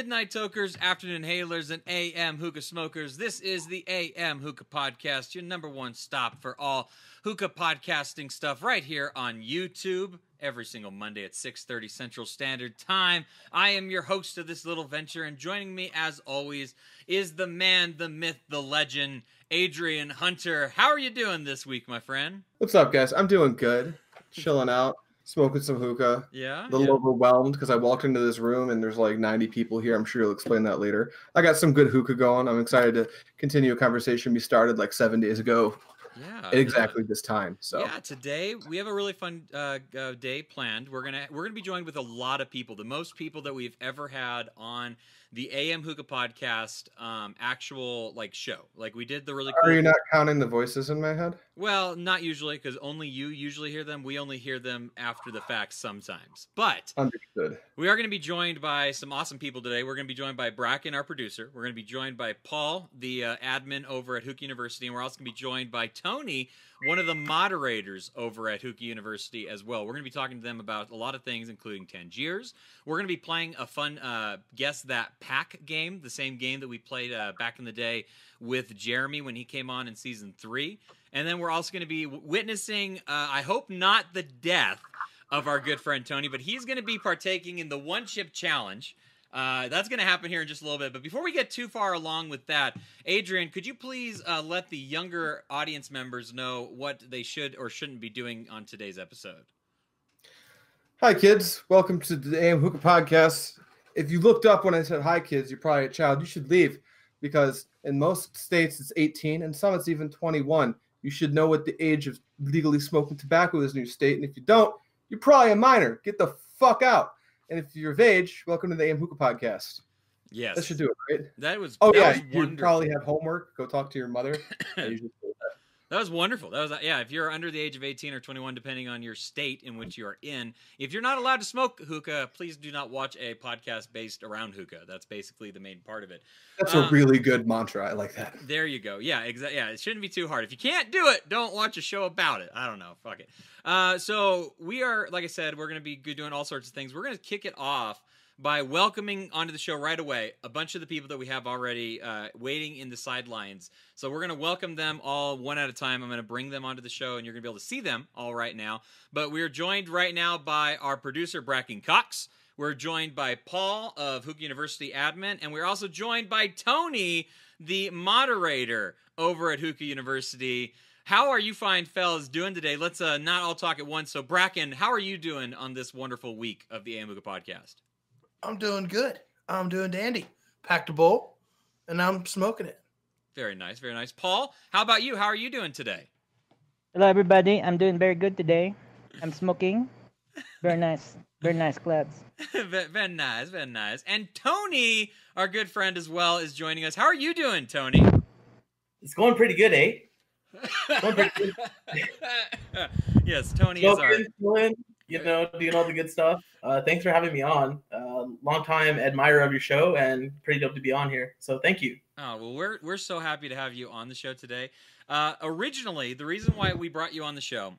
midnight tokers, afternoon hailers, and AM hookah smokers. This is the AM Hookah Podcast, your number one stop for all hookah podcasting stuff right here on YouTube every single Monday at 6:30 Central Standard Time. I am your host of this little venture and joining me as always is the man, the myth, the legend, Adrian Hunter. How are you doing this week, my friend? What's up, guys? I'm doing good. Chilling out, smoking some hookah. Yeah. A little yeah. overwhelmed because I walked into this room and there's like 90 people here. I'm sure you'll explain that later. I got some good hookah going. I'm excited to continue a conversation we started like seven days ago Yeah. at exactly this time. So Yeah, today we have a really fun uh, uh, day planned. We're gonna we're gonna be joined with a lot of people, the most people that we've ever had on the AM Hookah Podcast um, actual like show. Like we did the really are cool. you not counting the voices in my head? Well, not usually because only you usually hear them. We only hear them after the fact sometimes. But Understood. we are going to be joined by some awesome people today. We're going to be joined by Bracken, our producer. We're going to be joined by Paul, the uh, admin over at Hook University, and we're also going to be joined by Tony, one of the moderators over at Hook University as well. We're going to be talking to them about a lot of things, including Tangiers. We're going to be playing a fun uh, guess that pack game, the same game that we played uh, back in the day with Jeremy when he came on in season three. And then we're also going to be witnessing, uh, I hope not the death of our good friend Tony, but he's going to be partaking in the one chip challenge. Uh, that's going to happen here in just a little bit. But before we get too far along with that, Adrian, could you please uh, let the younger audience members know what they should or shouldn't be doing on today's episode? Hi, kids. Welcome to the AM Hookah Podcast. If you looked up when I said hi, kids, you're probably a child. You should leave because in most states it's 18 and some it's even 21. You should know what the age of legally smoking tobacco is in your state. And if you don't, you're probably a minor. Get the fuck out. And if you're of age, welcome to the AM Hookah Podcast. Yes, That should do it, right? That was Oh that yeah, you probably have homework. Go talk to your mother. I usually that. Was wonderful. That was yeah. If you're under the age of 18 or 21, depending on your state in which you are in, if you're not allowed to smoke hookah, please do not watch a podcast based around hookah. That's basically the main part of it. That's Um, a really good mantra. I like that. There you go. Yeah, exactly. Yeah, it shouldn't be too hard. If you can't do it, don't watch a show about it. I don't know. Fuck it. Uh, so we are, like I said, we're going to be doing all sorts of things. We're going to kick it off by welcoming onto the show right away a bunch of the people that we have already uh, waiting in the sidelines. So we're going to welcome them all one at a time. I'm going to bring them onto the show, and you're going to be able to see them all right now. But we are joined right now by our producer Bracken Cox. We're joined by Paul of Hook University admin, and we're also joined by Tony, the moderator over at Hookah University. How are you fine fellas doing today? Let's uh, not all talk at once. So, Bracken, how are you doing on this wonderful week of the AM Hookah podcast? I'm doing good. I'm doing dandy. Packed a bowl, and I'm smoking it. Very nice, very nice. Paul, how about you? How are you doing today? Hello, everybody. I'm doing very good today. I'm smoking. Very nice. Very nice claps. very, very nice, very nice. And Tony, our good friend as well, is joining us. How are you doing, Tony? It's going pretty good, eh? Pretty good. yes, Tony is our. You know, doing all the good stuff. Uh, thanks for having me on. Uh, long time admirer of your show and pretty dope to be on here. So thank you. Oh well, we're we're so happy to have you on the show today. Uh, originally, the reason why we brought you on the show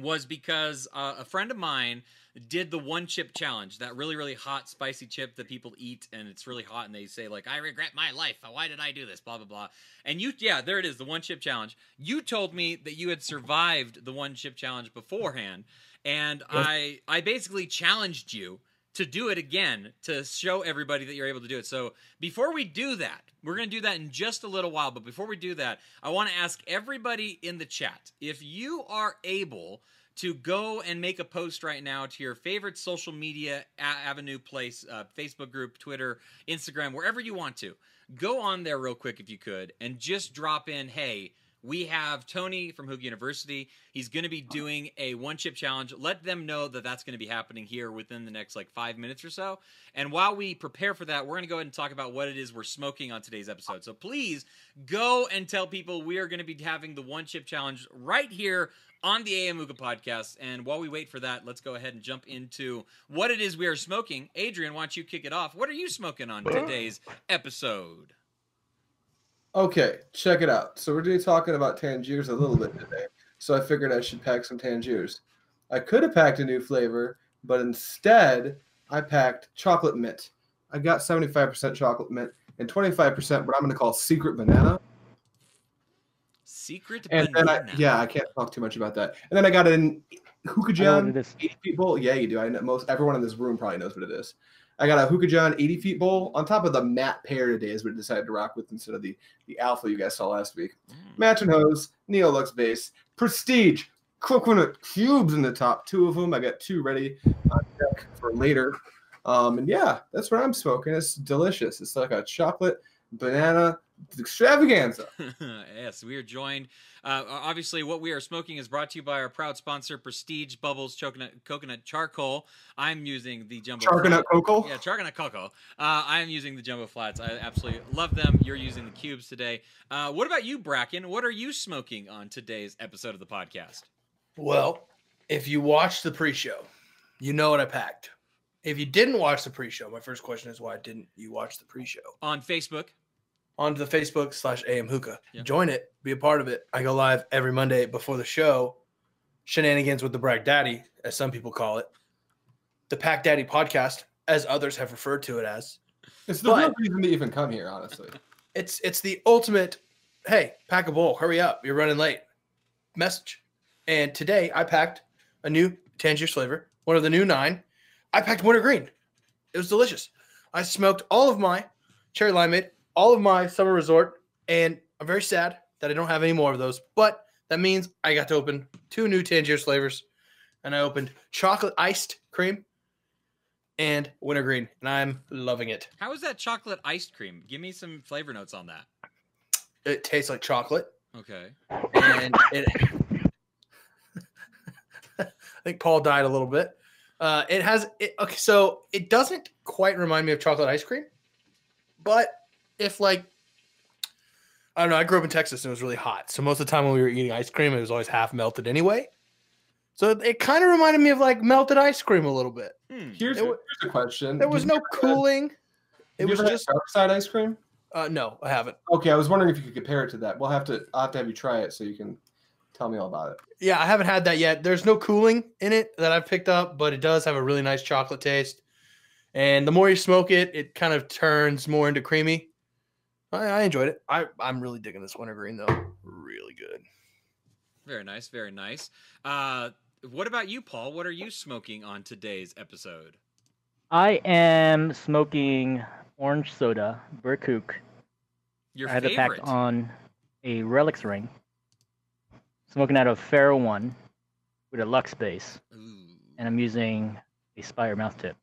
was because uh, a friend of mine did the one chip challenge, that really really hot spicy chip that people eat, and it's really hot, and they say like, "I regret my life. Why did I do this?" Blah blah blah. And you, yeah, there it is, the one chip challenge. You told me that you had survived the one chip challenge beforehand, and I I basically challenged you to do it again to show everybody that you're able to do it. So before we do that, we're going to do that in just a little while. But before we do that, I want to ask everybody in the chat if you are able to go and make a post right now to your favorite social media a- avenue place, uh, Facebook group, Twitter, Instagram, wherever you want to. Go on there real quick if you could and just drop in, hey, we have Tony from Hook University. He's going to be doing a one chip challenge. Let them know that that's going to be happening here within the next like five minutes or so. And while we prepare for that, we're going to go ahead and talk about what it is we're smoking on today's episode. So please go and tell people we are going to be having the one chip challenge right here on the AM Hookah podcast. And while we wait for that, let's go ahead and jump into what it is we are smoking. Adrian, why don't you kick it off? What are you smoking on today's episode? Okay, check it out. So we're going to be talking about Tangiers a little bit today. So I figured I should pack some Tangiers. I could have packed a new flavor, but instead I packed chocolate mint. I got 75% chocolate mint and 25% what I'm going to call secret banana. Secret And then I, yeah, I can't talk too much about that. And then I got an Hookah I know what John it is. 80 feet. Yeah, you do. I know most everyone in this room probably knows what it is. I got a Hookah John 80 feet bowl on top of the matte pair today is what I decided to rock with instead of the, the alpha you guys saw last week. Mm. Matching hose, Neolux base, prestige, coconut cubes in the top. Two of them. I got two ready on deck for later. Um, and yeah, that's what I'm smoking. It's delicious. It's like a chocolate banana extravaganza. yes, we are joined. Uh, obviously, what we are smoking is brought to you by our proud sponsor, Prestige Bubbles Coconut, Coconut Charcoal. I'm using the Jumbo. Charcoal cocoa. Yeah, Charcoal Cocoa. Uh, I am using the Jumbo Flats. I absolutely love them. You're using the cubes today. Uh, what about you, Bracken? What are you smoking on today's episode of the podcast? Well, if you watched the pre-show, you know what I packed. If you didn't watch the pre-show, my first question is why didn't you watch the pre-show? On Facebook. Onto the Facebook slash AM Hookah. Yeah. Join it, be a part of it. I go live every Monday before the show. Shenanigans with the Brag Daddy, as some people call it. The Pack Daddy podcast, as others have referred to it as. It's the real reason to even come here, honestly. It's it's the ultimate. Hey, pack a bowl. Hurry up! You're running late. Message. And today I packed a new Tangier flavor, one of the new nine. I packed wintergreen. It was delicious. I smoked all of my cherry limeade, all of my summer resort, and I'm very sad that I don't have any more of those. But that means I got to open two new Tangier flavors, and I opened chocolate iced cream and wintergreen, and I'm loving it. How is that chocolate iced cream? Give me some flavor notes on that. It tastes like chocolate. Okay. and it, I think Paul died a little bit. Uh, it has it, okay, so it doesn't quite remind me of chocolate ice cream, but if like I don't know, I grew up in Texas and it was really hot, so most of the time when we were eating ice cream, it was always half melted anyway. So it, it kind of reminded me of like melted ice cream a little bit. Hmm. Here's, It wa- here's a question. There was Did no ever have- cooling. It have you was just dark side ice cream. uh, no, I haven't. Okay, I was wondering if you could compare it to that. We'll have to I'll have to have you try it so you can tell me all about it. Yeah, I haven't had that yet. There's no cooling in it that I've picked up, but it does have a really nice chocolate taste. And the more you smoke it, it kind of turns more into creamy. I, I enjoyed it. I, I'm really digging this wintergreen though. Really good. Very nice. Very nice. Uh, what about you, Paul? What are you smoking on today's episode? I am smoking orange soda, Birquq. Your I had it favorite? packed on a Relics ring. Smoking out of Pharaoh 1 with a Lux base. Ooh, And I'm using a Spire mouth tip.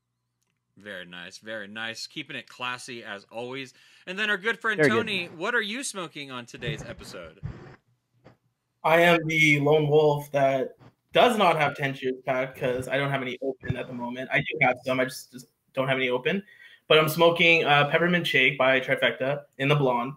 very nice. Very nice. Keeping it classy as always. And then our good friend Very good. Tony. What are you smoking on today's episode? I am the lone wolf that does not have Tangiers pack because I don't have any open at the moment. I do have some, I just, just don't have any open. But I'm smoking uh, Peppermint Shake by Trifecta in the blonde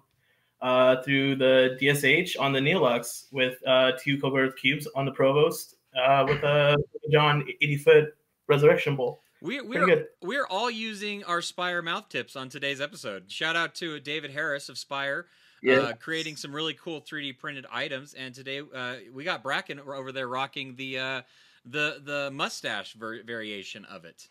uh, through the DSH on the Neolux with uh, two Cocoa Earth cubes on the Provost uh, with a John 80 foot Resurrection Bowl. We, Pretty we're we're all using our Spire mouth tips on today's episode. Shout out to David Harris of Spire, uh, creating some really cool 3D printed items. And today uh, we got Bracken over there rocking the uh, the the mustache ver- variation of it.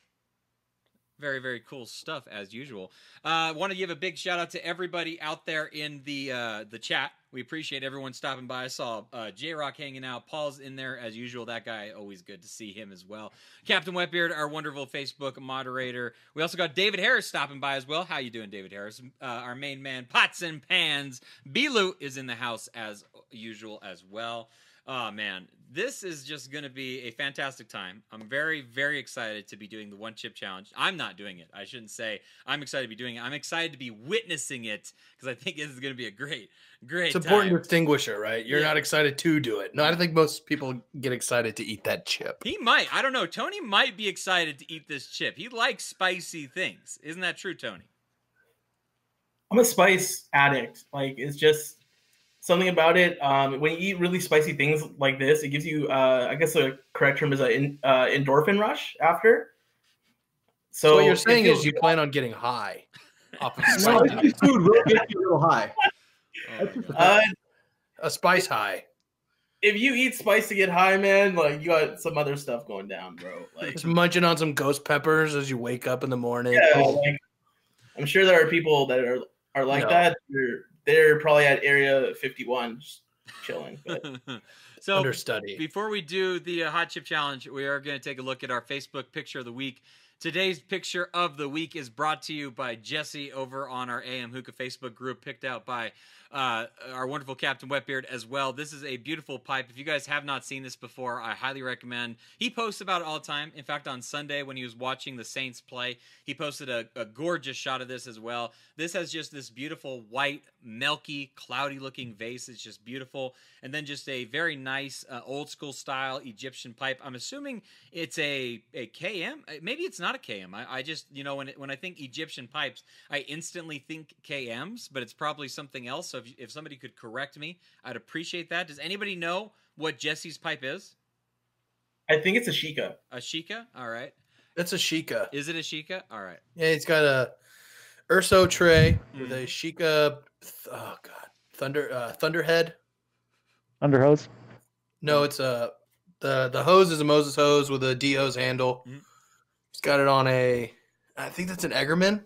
Very very cool stuff as usual. Uh, Want to give a big shout out to everybody out there in the uh, the chat. We appreciate everyone stopping by. I saw uh, J Rock hanging out. Paul's in there as usual. That guy always good to see him as well. Captain Wetbeard, our wonderful Facebook moderator. We also got David Harris stopping by as well. How you doing, David Harris? Uh, our main man, Pots and Pans. Bilu is in the house as usual as well. Oh man, this is just going to be a fantastic time. I'm very, very excited to be doing the one chip challenge. I'm not doing it. I shouldn't say I'm excited to be doing it. I'm excited to be witnessing it because I think this is going to be a great, great. It's important time. to distinguish right? You're Yeah. not excited to do it. No, I don't think most people get excited to eat that chip. He might. I don't know. Tony might be excited to eat this chip. He likes spicy things. Isn't that true, Tony? I'm a spice addict. Like it's just something about it. Um, when you eat really spicy things like this, it gives you, uh, I guess the correct term is an uh, endorphin rush after. So, So, what you're saying is you good. plan on getting high off of No, this food will get you a little high. Oh. Uh, a spice high. if you eat spice to get high, man, like you got some other stuff going down, bro. Like, Just munching on some ghost peppers as you wake up in the morning. yeah, like I'm sure there are people that are are like No. that. They're they're probably at area 51 just chilling. But so Understudy. Before we do the uh, hot chip challenge, we are going to take a look at our Facebook picture of the week. Today's picture of the week is brought to you by Jesse over on our AM Hookah Facebook group, picked out by uh, our wonderful Captain Wetbeard as well. This is a beautiful pipe. If you guys have not seen this before, I highly recommend. He posts about it all the time. In fact, on Sunday when he was watching the Saints play, he posted a, a gorgeous shot of this as well. This has just this beautiful white, milky, cloudy looking vase. It's just beautiful. And then just a very nice uh, old school style Egyptian pipe. I'm assuming it's a, a KM. Uh, Maybe it's not a KM. I, I just, you know, when, it, when I think Egyptian pipes, I instantly think KMs, but it's probably something else. So if, if somebody could correct me, I'd appreciate that. Does anybody know what Jesse's pipe is? I think it's a Sheikah. A Sheikah? All right. That's a Sheikah. Is it a Sheikah? All right. Yeah, it's got a Urso tray with Mhm. a Sheikah. Oh god, Thunder uh, Thunderhead. Underhose. No, it's a the the hose is a Moses hose with a D hose handle. Mhm. It's got it on a. I think that's an Egermann.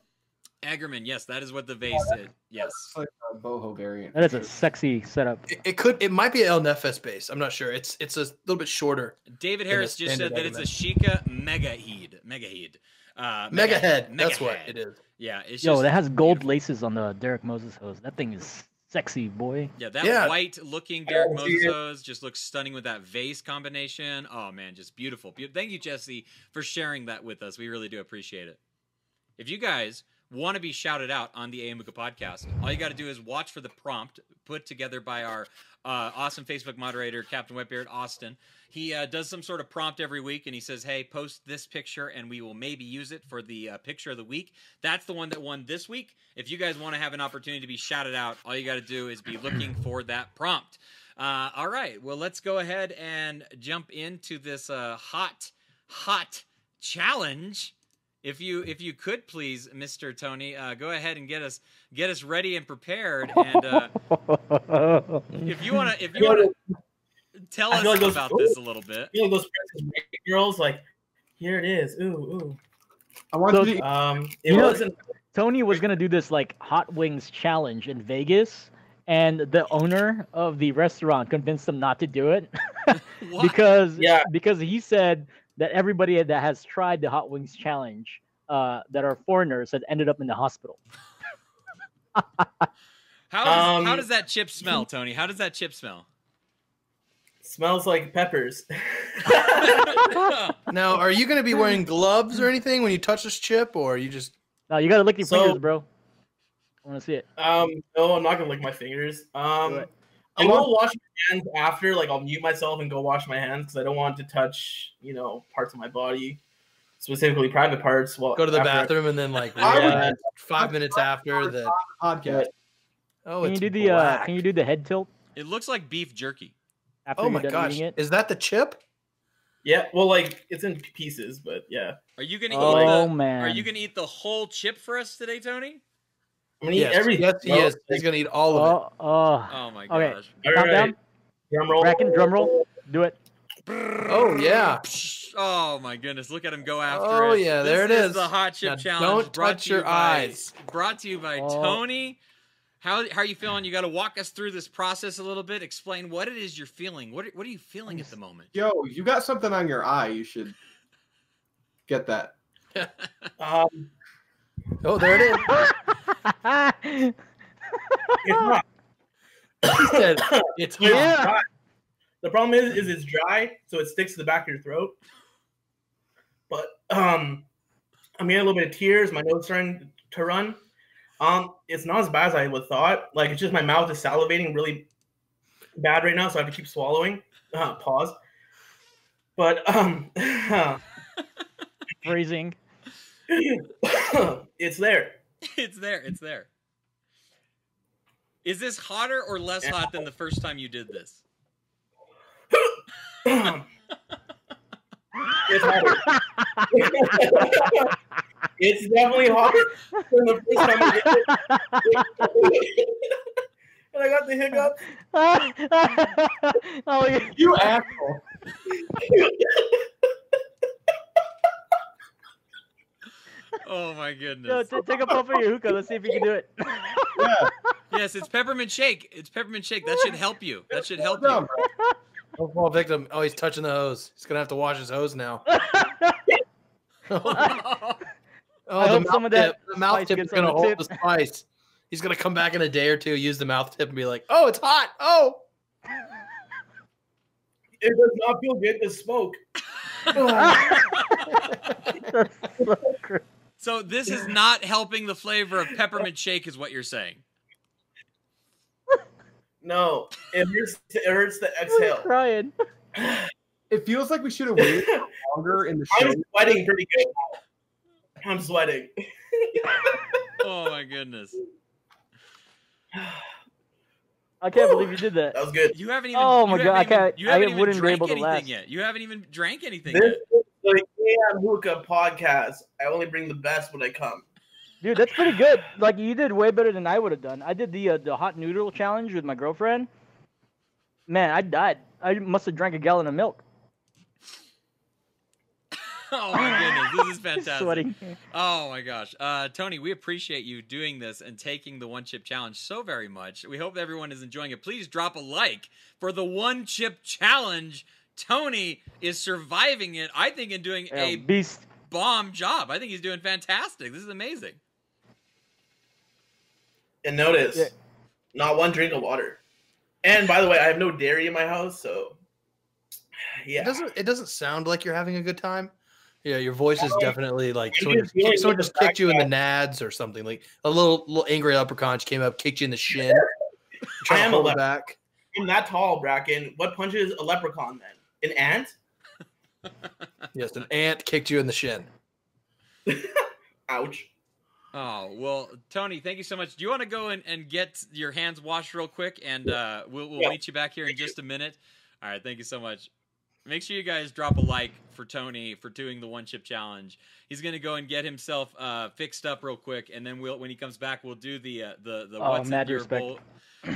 Egermann, yes, that is what the vase is. Yes. Like a boho variant. That is a sexy setup. It, it could. It might be an El Nefes base. I'm not sure. It's it's a little bit shorter. David Harris just said standard that it's a Egermann. Sheikah Megaheed. Megaheed. Uh, Mega Mega- head. That's what it is. Yeah, it's Yo, just that has gold beautiful. laces on the Derek Moses hose. That thing is sexy, boy. Yeah, that Yeah. white looking Derek Oh, Moses hose just looks stunning with that vase combination. Oh man, just beautiful. Be- Thank you, Jesse, for sharing that with us. We really do appreciate it. If you guys want to be shouted out on the AM Hookah podcast, all you got to do is watch for the prompt put together by our uh, awesome Facebook moderator, Captain Wetbeard Austin. He uh, does some sort of prompt every week, and he says, "Hey, post this picture, and we will maybe use it for the uh, picture of the week." That's the one that won this week. If you guys want to have an opportunity to be shouted out, all you got to do is be looking for that prompt. Uh, all right, well, let's go ahead and jump into this uh, hot, hot challenge. If you if you could please, Mister Tony, uh, go ahead and get us get us ready and prepared. And uh, if you wanna if you wanna tell us feel like those- about this a little bit. You know those girls, like here it is. Ooh, ooh. I want So- to be. Um, it You know- wasn't. Tony was gonna do this like hot wings challenge in Vegas, and the owner of the restaurant convinced him not to do it because Yeah. because he said that everybody that has tried the hot wings challenge uh, that are foreigners had ended up in the hospital. how does, Um, how does that chip smell, Tony? How does that chip smell? Smells like peppers. Now, are you going to be wearing gloves or anything when you touch this chip, or are you just? No, you gotta lick your So- fingers, bro. I want to see it. um, no, I'm not gonna lick my fingers. Do Um, it. I will wash my hands after. Like I'll mute myself and go wash my hands because I don't want to touch, you know, parts of my body, specifically private parts. Well, Go to the after I- bathroom and then like I would- five minutes after the podcast. Oh, Can you do the uh. Can you do the head tilt it looks like beef jerky. after Oh my gosh! eating it? Is that the chip? Yeah, well, like it's in pieces, but yeah, Are you gonna Oh eat the, man! Are you gonna eat the whole chip for us today, Tony? I'm gonna eat Yes, everything. yes, he bro. is. He's going to eat all of it. Oh, oh. Oh my Okay. gosh. All Count right, down. drum roll. Bracken, drum roll. Do it. Oh yeah. Oh my goodness! Look at him go after Oh, it. Oh yeah, This there it is is. the hot chip Now, challenge. don't brought touch to you your by- eyes. Brought to you by Oh. Tony. How how are you feeling? You got to walk us through this process a little bit. Explain what it is you're feeling. What are- what are you feeling at the moment? Yo, you got something on your eye. You should get that. Um, Oh, there it is. it's not. He said it's It's Yeah. The problem is, is it's dry, so it sticks to the back of your throat. But um, I'm getting a little bit of tears. My nose starting to run. Um, it's not as bad as I would thought. Like it's just my mouth is salivating really bad right now, so I have to keep swallowing. Uh, pause. But um, Freezing. it's there. it's there. It's there. Is this hotter or less hot than the first time you did this? it's hotter. it's definitely hotter than the first time I did it. and I got the hiccups. oh. You asshole. Oh my Yo, goodness. t- take a puff of your hookah. Let's see if you can do it. Yeah. Yes, it's peppermint shake. It's peppermint shake. That should help you. That should help No, you. bro. Don't fall victim. Oh, he's touching the hose. He's gonna have to wash his hose now. oh, I the hope mouth some of that tip. The mouth tip is gonna hold tip. the spice. He's gonna come back in a day or two, use the mouth tip, and be like, "Oh, it's hot. Oh." It does not feel good to smoke. That's so crazy. So this is not helping the flavor of peppermint shake, is what you're saying. No, it hurts. It hurts to I'm exhale. crying. It feels like we should have waited longer in the show. I'm sweating pretty good. I'm sweating. Oh my goodness. I can't believe you did that. That was good. You haven't even. Oh my you God, I haven't can't- You haven't even wouldn't be drank able to anything last. yet. You haven't even drank anything This yet. Is the AM Hookah podcast. I only bring the best when I come. Dude, that's pretty good. Like you did way better than I would have done. I did the uh, the hot noodle challenge with my girlfriend. Man, I died. I must have drank a gallon of milk. Oh my goodness, this is fantastic. Sweating. Oh my gosh, uh, Tony, we appreciate you doing this and taking the one chip challenge so very much. We hope everyone is enjoying it. Please drop a like for the one chip challenge. Tony is surviving it. I think in doing Yeah, a beast. bomb job. I think he's doing fantastic. This is amazing. And notice, Yeah. not one drink of water. And by the way, I have no dairy in my house, so yeah. It yeah. doesn't. It doesn't sound like you're having a good time. Yeah, your voice is definitely like someone just just, kicked, someone just kicked you in the nads or something. Like a little little angry leprechaun just came up, kicked you in the shin. I am a hold it lep- back. I'm that tall, Bracken. What punches a leprechaun then? An ant? Yes, an ant kicked you in the shin. Ouch. Oh well, Tony, thank you so much. Do you want to go and, and get your hands washed real quick, and uh, we'll we'll Yeah. meet you back here in just a minute. All right, thank you so much. Make sure you guys drop a like for Tony for doing the one chip challenge. He's gonna go and get himself uh, fixed up real quick, and then we'll when he comes back, we'll do the uh, the the Oh, what's mad your respect. bowl.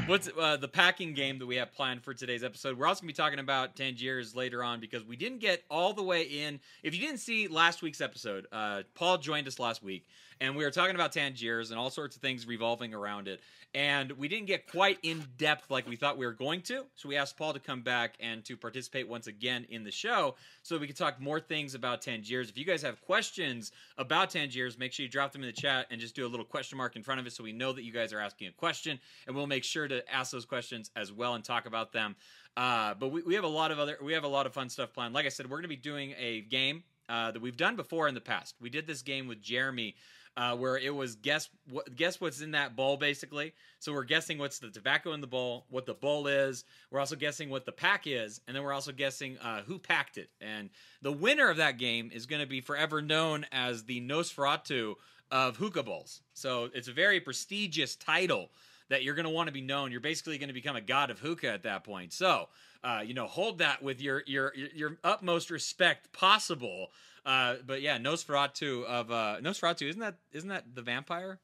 What's uh, the packing game that we have planned for today's episode? We're also gonna be talking about Tangiers later on because we didn't get all the way in. If you didn't see last week's episode, uh, Paul joined us last week, and we were talking about Tangiers and all sorts of things revolving around it. And we didn't get quite in depth like we thought we were going to. So we asked Paul to come back and to participate once again in the show so we could talk more things about Tangiers. If you guys have questions about Tangiers, make sure you drop them in the chat and just do a little question mark in front of it so we know that you guys are asking a question. And we'll make sure to ask those questions as well and talk about them. Uh, but we, we have a lot of other we have a lot of fun stuff planned. Like I said, we're going to be doing a game uh, that we've done before in the past. We did this game with Jeremy uh, where it was guess what guess what's in that bowl basically. So we're guessing what's the tobacco in the bowl, what the bowl is. We're also guessing what the pack is, and then we're also guessing uh, who packed it. And the winner of that game is going to be forever known as the Nosferatu of hookah bowls. So it's a very prestigious title that you're going to want to be known. You're basically going to become a god of hookah at that point. So, uh, you know, hold that with your your your, your utmost respect possible. Uh, but yeah, Nosferatu of uh, Nosferatu isn't that isn't that the vampire?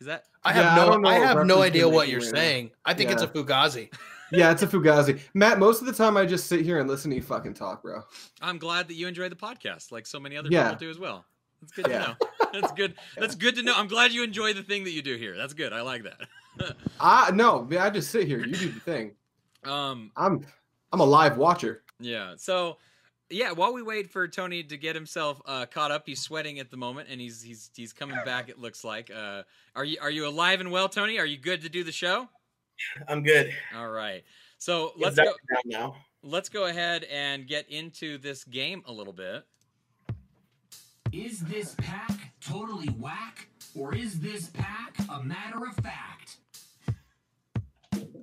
Is that I have Yeah, no. don't I, have no idea what you're right saying. I think it's a fugazi. Yeah, it's a fugazi. Matt, most of the time I just sit here and listen to you fucking talk, bro. I'm glad that you enjoy the podcast, like so many other Yeah. people do as well. That's good to know. That's good. That's good to know. I'm glad you enjoy the thing that you do here. That's good. I like that. I no, man, I just sit here. You do the thing. um, I'm I'm a live watcher. Yeah. So, yeah. While we wait for Tony to get himself uh, caught up, he's sweating at the moment, and he's he's he's coming back. It looks like. Uh, are you are you alive and well, Tony? Are you good to do the show? I'm good. All right. So let's that go. now. Let's go ahead and get into this game a little bit. Is this pack totally whack, or is this pack a matter of fact?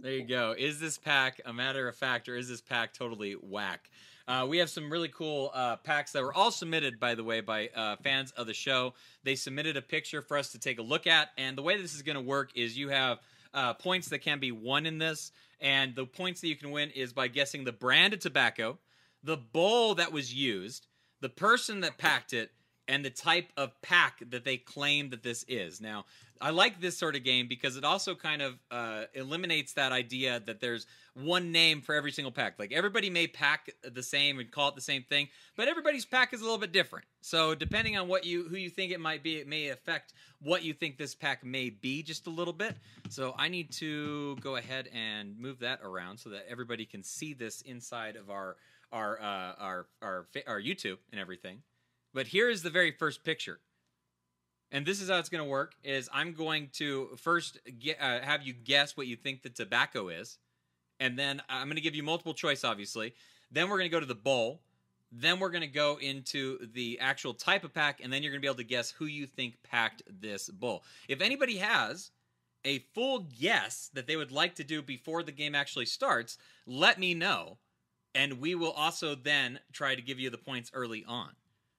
There you go. Is this pack a matter of fact, or is this pack totally whack? Uh, we have some really cool uh, packs that were all submitted, by the way, by uh, fans of the show. They submitted a picture for us to take a look at, and the way this is going to work is you have uh, points that can be won in this, and the points that you can win is by guessing the brand of tobacco, the bowl that was used, the person that packed it, and the type of pack that they claim that this is. Now, I like this sort of game because it also kind of uh, eliminates that idea that there's one name for every single pack. Like everybody may pack the same and call it the same thing, but everybody's pack is a little bit different. So depending on what you who you think it might be, it may affect what you think this pack may be just a little bit. So I need to go ahead and move that around so that everybody can see this inside of our our uh, our our our YouTube and everything. But here is the very first picture. And this is how it's going to work: is I'm going to first get, uh, have you guess what you think the tobacco is, and then I'm going to give you multiple choice, obviously. Then we're going to go to the bowl. Then we're going to go into the actual type of pack, and then you're going to be able to guess who you think packed this bowl. If anybody has a full guess that they would like to do before the game actually starts, let me know, and we will also then try to give you the points early on.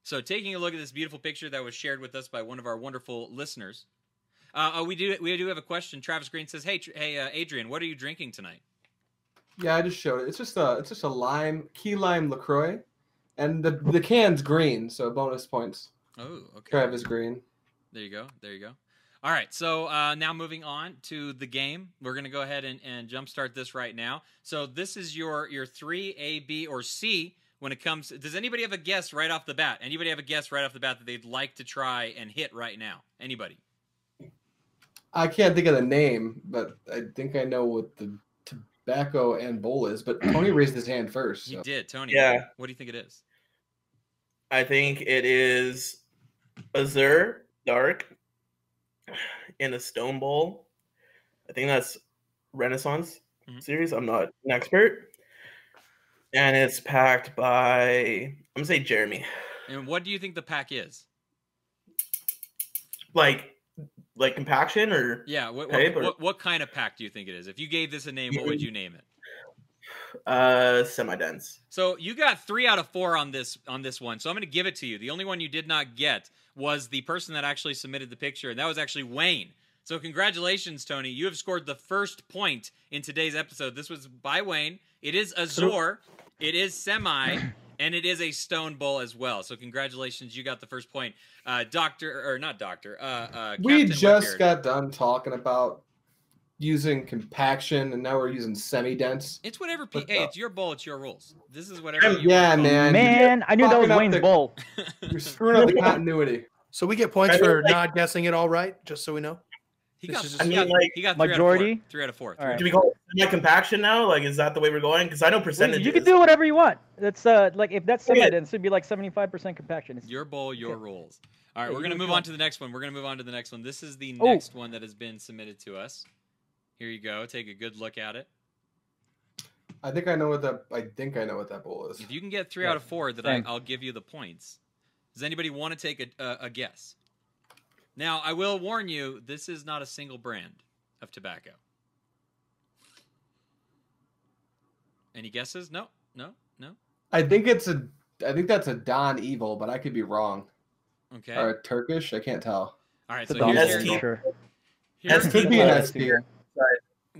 So, taking a look at this beautiful picture that was shared with us by one of our wonderful listeners, uh, oh, we do we do have a question. Travis Green says, "Hey, hey, uh, Adrian, what are you drinking tonight?" Yeah, I just showed it. It's just a it's just a lime key lime Lacroix, and the the can's green, so bonus points. Oh, okay. Travis Green. There you go. There you go. All right. So uh, now moving on to the game, we're going to go ahead and, and jumpstart this right now. So this is your your three A, B, or C when it comes. Does anybody have a guess right off the bat? Anybody have a guess right off the bat that they'd like to try and hit right now? Anybody? I can't think of the name, but I think I know what the tobacco and bowl is. But Tony raised his hand first. He did, Tony. Yeah. What do you think it is? I think it is Azure Dark in a stone bowl. I think that's Renaissance Mhm. series. I'm not an expert. And it's packed by I'm gonna say Jeremy. And what do you think the pack is? Like like compaction or Yeah. What, what, or- what, what kind of pack do you think it is? If you gave this a name, what would you name it? uh semi dense. So you got three out of four on this on this one. So I'm going to give it to you. The only one you did not get was the person that actually submitted the picture, and that was actually Wayne. So congratulations, Tony. You have scored the first point in today's episode. This was by Wayne. It is Azure, it is semi, and it is a stone bowl as well. So congratulations, you got the first point. Uh, doctor or not doctor? Uh, uh, we just Whitbeard. got done talking about using compaction, and now we're using semi-dense. It's whatever. P- hey, uh, it's your bowl. It's your rules. This is whatever. You Yeah, want. man. Man, I knew that was Wayne's the- bowl. You're screwing up the continuity. So we get points for like- not guessing it all right, just so we know. He got, just- I mean, got, like, he got Majority? Three out of four. Three All right. out Do of we four. call it semi compaction now? Like is that the way we're going? Because I know Well, percentages. You can do whatever you want. That's uh like if that's Okay. semi dense, it'd be like seventy five percent compaction. It's, Your bowl, your Okay. rules. All right, Yeah, we're gonna move you on to the next one. We're gonna move on to the next one. This is the Oh. next one that has been submitted to us. Here you go. Take a good look at it. I think I know what that. I think I know what that bowl is. If you can get three Yeah. out of four, then I, Same. I'll give you the points. Does anybody want to take a, a, a guess? Now, I will warn you: this is not a single brand of tobacco. Any guesses? No, no, no. I think it's a. I think that's a Don Evil, but I could be wrong. Okay. Or a Turkish. I can't tell. All right. it's So dog here's bowl your, ST. for sure. here's, ST Could be an. S tier.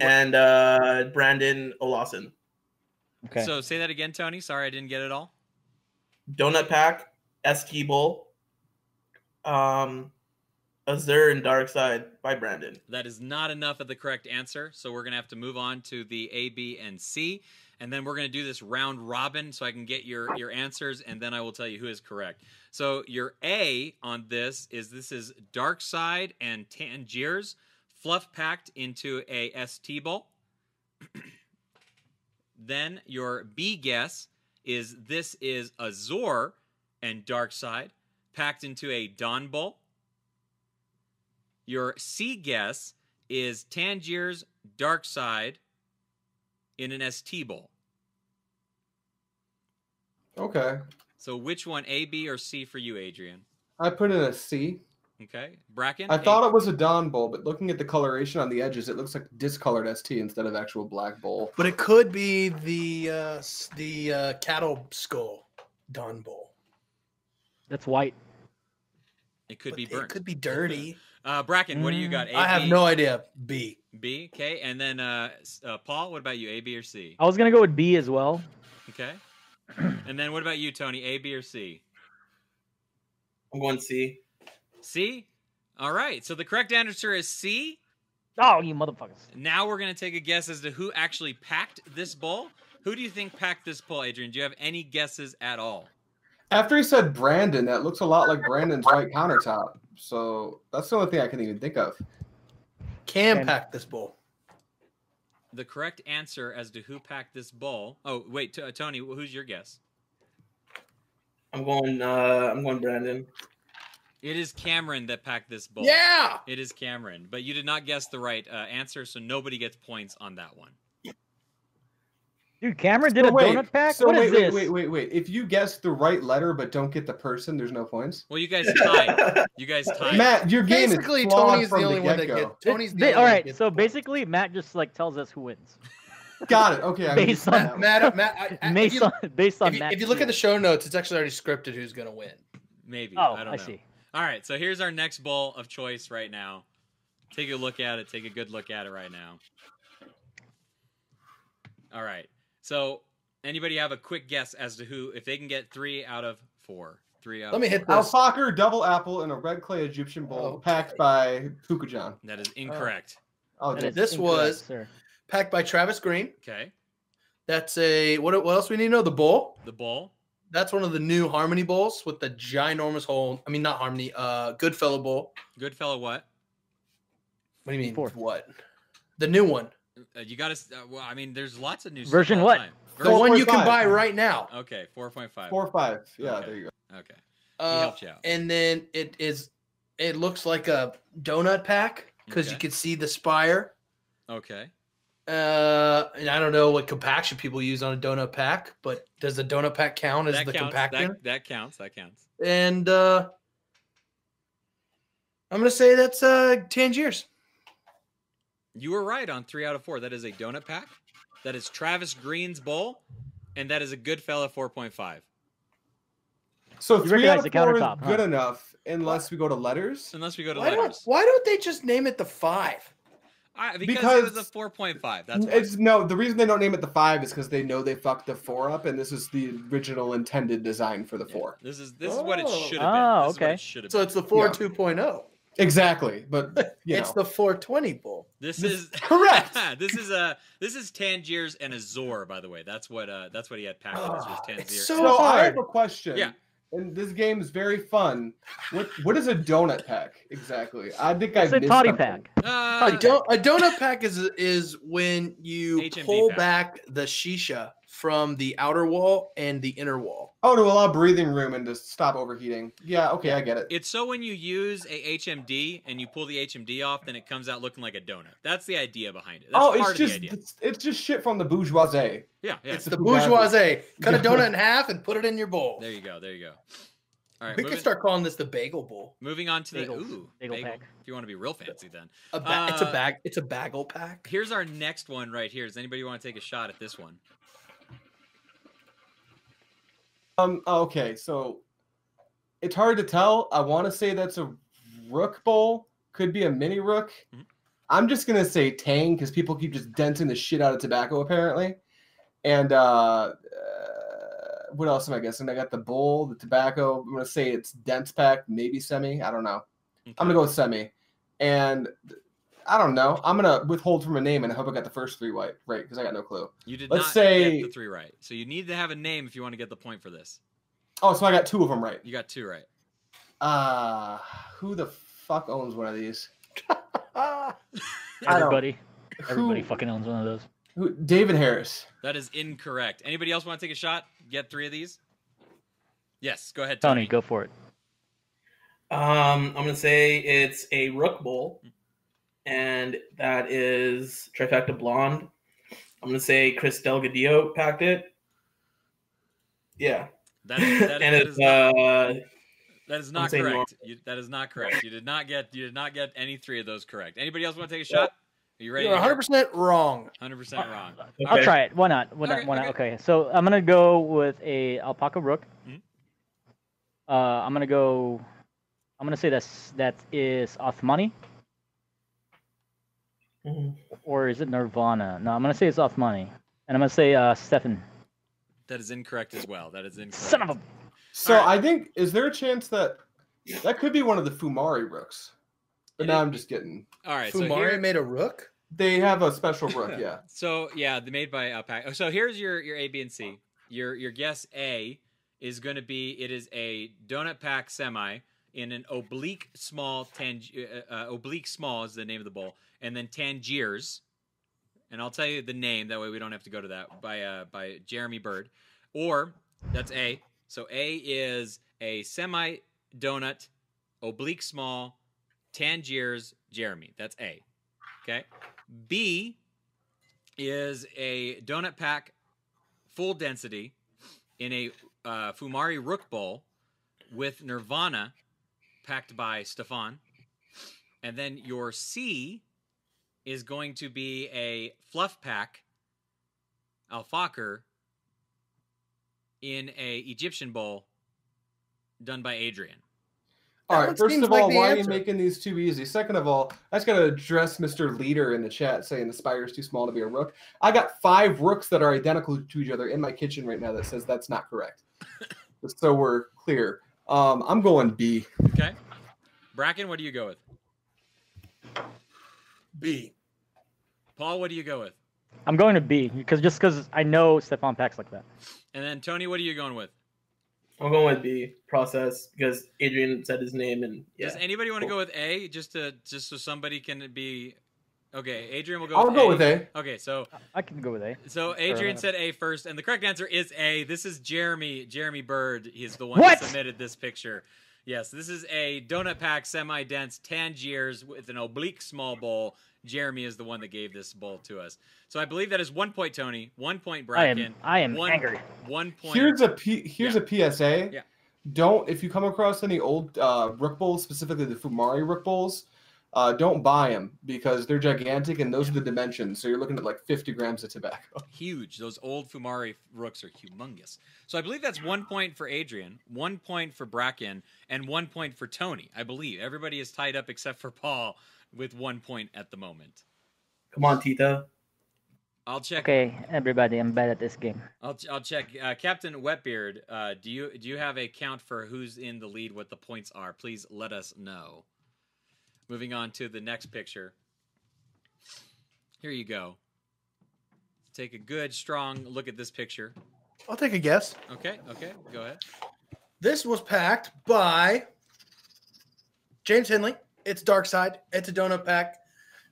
and uh Brandon Olawson. Okay. So say that again, Tony. Sorry, I didn't get it all. Donut Pack, ST Bowl, um, Azure and Dark Side by Brandon. That is not enough of the correct answer. So we're to have to move on to the A, B, and C. And then we're to do this round robin so I can get your, your answers and then I will tell you who is correct. So your A on this is this is Dark Side and Tangiers fluff packed into a ST bowl. then your B guess is this is Azure and Dark Side packed into a Don bowl. Your C guess is Tangier's Dark Side in an ST bowl. Okay. So which one, A, B, or C for you, Adrian? I put in a C. Okay, Bracken. I A- thought it was a Don bowl, but looking at the coloration on the edges, it looks like discolored ST instead of actual black bowl. But it could be the uh, the uh, cattle skull Don Bowl. That's white. it could But be It could be dirty. Uh, Bracken, what do you got? A, I have B, no idea. B. B. Okay, and then uh, uh, Paul, what about you? A, B, or C? I was gonna go with B as well. Okay. And then what about you, Tony? A, B, or C? I'm going C. C. All right. So the correct answer is C. Oh, you motherfuckers. Now we're gonna take a guess as to who actually packed this bowl. Who do you think packed this bowl, Adrian? Do you have any guesses at all? After he said Brandon, that looks a lot like Brandon's white countertop. So that's the only thing I can even think of. Cam And- packed this bowl. The correct answer as to who packed this bowl. Oh, wait, T- Tony, who's your guess? I'm going. Uh, I'm going Brandon. It is Cameron that packed this bowl. Yeah. It is Cameron, but you did not guess the right uh, answer, so nobody gets points on that one. Dude, Cameron did So a wait, donut pack? So what wait, is wait, this? wait, wait, wait. If you guess the right letter but don't get the person, there's no points. Well, you guys tied. You guys tied. Matt, your game Basically, is flawed Tony's the from only one that gets. Tony's the They- only all one that right, gets so basically, Matt just like tells us who wins. Got it. Okay. Based on- Matt. Matt, Matt I, I, if, Based you, on based on if, you, if you look at the show notes, it's actually already scripted who's gonna win. Maybe. Oh, I don't I know. see. All right, so here's our next bowl of choice right now. Take a look at it. Take a good look at it right now. All right. So, anybody have a quick guess as to who, if they can get three out of four? Three out. Let me of hit four. this. Al Fakher double apple in a red clay Egyptian bowl Okay. packed by Hookah John. That is incorrect. Oh, That dude. This incorrect, was- sir. Packed by Travis Green. Okay. That's a what? What else we need to know? The bowl. The bowl. That's one of the new Harmony bowls with the ginormous hole. I mean, not Harmony. Uh, Goodfellow bowl. Goodfellow. What? What do you mean? Fourth. What? The new one. Uh, you got to. Uh, well, I mean, there's lots of new. Version all what? time. The Four one point you can buy right now. Okay, four point five. Four five. Yeah, Okay. there you go. Okay. He Uh, helped you out. and then it is. It looks like a donut pack because you can see the spire. Okay. Uh, and I don't know what compaction people use on a donut pack, but does the donut pack count as That the counts. compaction? That, that counts. That counts. And uh, I'm gonna say that's uh Tangiers. You were right on three out of four. That is a donut pack. That is Travis Green's bowl, and that is a good fella 4.5. So You three out of the four is countertop, huh? good enough unless we go to letters. Unless we go to Why don't letters. Why don't they just name it the five? I, because, it was a 4.5. That's why. It's no. The reason they don't name it the five is because they know they fucked the four up, and this is the original intended design for the Yeah. four. This is this is what it Oh. should have been. Oh, this is ah, what okay. it should have So been. it's the four Yeah. 2.0. Exactly, but you it's know. the 420 bull. This this- is correct. this is a this is Tangiers and Azure, by the way. That's what uh that's what he had packed. in this was Tangier. it's so- So I have a question. Yeah. And this game is very fun. What what is a donut pack exactly? I think I It's a missed toddy pack. Uh, A, do- a donut pack is is when you HMD pull pack. back the shisha from the outer wall and the inner wall. Oh, to allow breathing room and to stop overheating. Yeah, okay, I get it. It's so when you use a HMD and you pull the HMD off, then it comes out looking like a donut. That's the idea behind it. That's oh, part it's of just the idea. it's, it's just shit from the bourgeoisie. Yeah, yeah. It's a the bourgeoisie. Cut a donut in half and put it in your bowl. There you go. There you go. All right, we moving, could start calling this the bagel bowl. moving on to the ooh Bagel bagel. pack. If you want to be real fancy, then A ba- it's a Uh, bag. It's a bagel pack. here's our next one right here. Does anybody want to take a shot at this one? Um. Okay, so it's hard to tell. I want to say that's a rook bowl. Could be a mini rook. Mhm. I'm just gonna say tang because people keep just denting the shit out of tobacco apparently. And uh, uh what else am I guessing? I got the bowl, the tobacco. I'm gonna say it's dense pack, maybe semi. I don't know. I'm gonna go with semi. And I don't know. I'm gonna withhold from a name and I hope I got the first three white right because I got no clue. You did Let's not say- get the three right, so you need to have a name if you want to get the point for this. Oh, so I got two of them right. You got two right. Uh who the fuck owns one of these? Everybody, everybody Who- fucking owns one of those. Who, David Harris. That is incorrect. Anybody else want to take a shot? Get three of these? Yes, go ahead, Tony, Tony. go for it. Um, I'm gonna say it's a Rook Bowl, and that is Trifecta Blonde. I'm gonna say Chris Delgadillo packed it. Yeah, That is, that, and that it's is not, uh, that is not correct. You, that is not correct. You did not get you did not get any three of those correct. Anybody else want to take a shot? Are you ready? You're 100 percent wrong. Hundred percent wrong. I'll try it. Why not? Why not? Okay, Why not? okay. Okay, so I'm gonna go with a alpaca rook. Mhm. Uh, I'm gonna go. I'm gonna say that's that is Othmani mhm. or is it Nirvana? No, I'm gonna say it's Othmani, and I'm gonna say uh, Stefan. That is incorrect as well. That is incorrect. Son of a. So All right. I think is there a chance that That could be one of the Fumari rooks. But It now is- I'm just getting. All right, so Fumari here, made a rook. They have a special rook, yeah. So yeah, they made by Alpaca. So here's your your A, B, and C. Your your guess A is going to be it is a donut pack semi in an oblique small tang uh, uh, oblique small is the name of the bowl, and then Tangiers, and I'll tell you the name that way we don't have to go to that by uh, by Jeremy Bird, or that's A. So A is a semi donut oblique small Tangiers Jeremy. That's A. Okay. B is a donut pack full density in a uh, Fumari Rook Bowl with Nirvana packed by Stefan. And then your C is going to be a fluff pack Al Fakher in a Egyptian bowl done by Adrian. All That right. one First of like all, the why are you making these too easy? Second of all, I just got to address Mr. Leader in the chat saying the spire is too small to be a rook. I got five rooks that are identical to each other in my kitchen right now that says that's not correct. So we're clear. Um, I'm going B. Okay. Bracken, what do you go with? B. Paul, what do you go with? I'm going to B because just because I know Stefan packs like that. And then Tony, what are you going with? I'm going with B process because Adrian said his name and yeah. Does anybody want to go with A just to just so somebody can be Okay, Adrian will go I'll with go A. with A. Okay, so I can go with A. so Adrian said A first and the correct answer is A. This is Jeremy Jeremy Bird. He's the one What? who submitted this picture. Yes, this is a donut pack semi-dense Tangiers with an oblique small bowl. Jeremy is the one that gave this bowl to us. So I believe that is one point Tony, one point I Bracken, am I am one, angry. one point Here's a P, here's a PSA. Yeah. Don't if you come across any old uh, rook bowls, specifically the Fumari rook bowls, uh, don't buy them because they're gigantic and those are the dimensions. So you're looking at like 50 grams of tobacco. huge. Those old Fumari rooks are humongous. So I believe that's one point for Adrian, one point for Bracken, and one point for Tony. I believe everybody is tied up except for Paul with one point at the moment. Come on, Tito. I'll check. Okay, everybody, I'm bad at this game. I'll, I'll check. Uh, Captain Wetbeard, uh, do you do you have a count for who's in the lead? What the points are? Please let us know. Moving on to the next picture. Here you go. Take a good, strong look at this picture. I'll take a guess. Okay, okay, go ahead. This was packed by James Henley. It's Dark Side. It's a donut pack.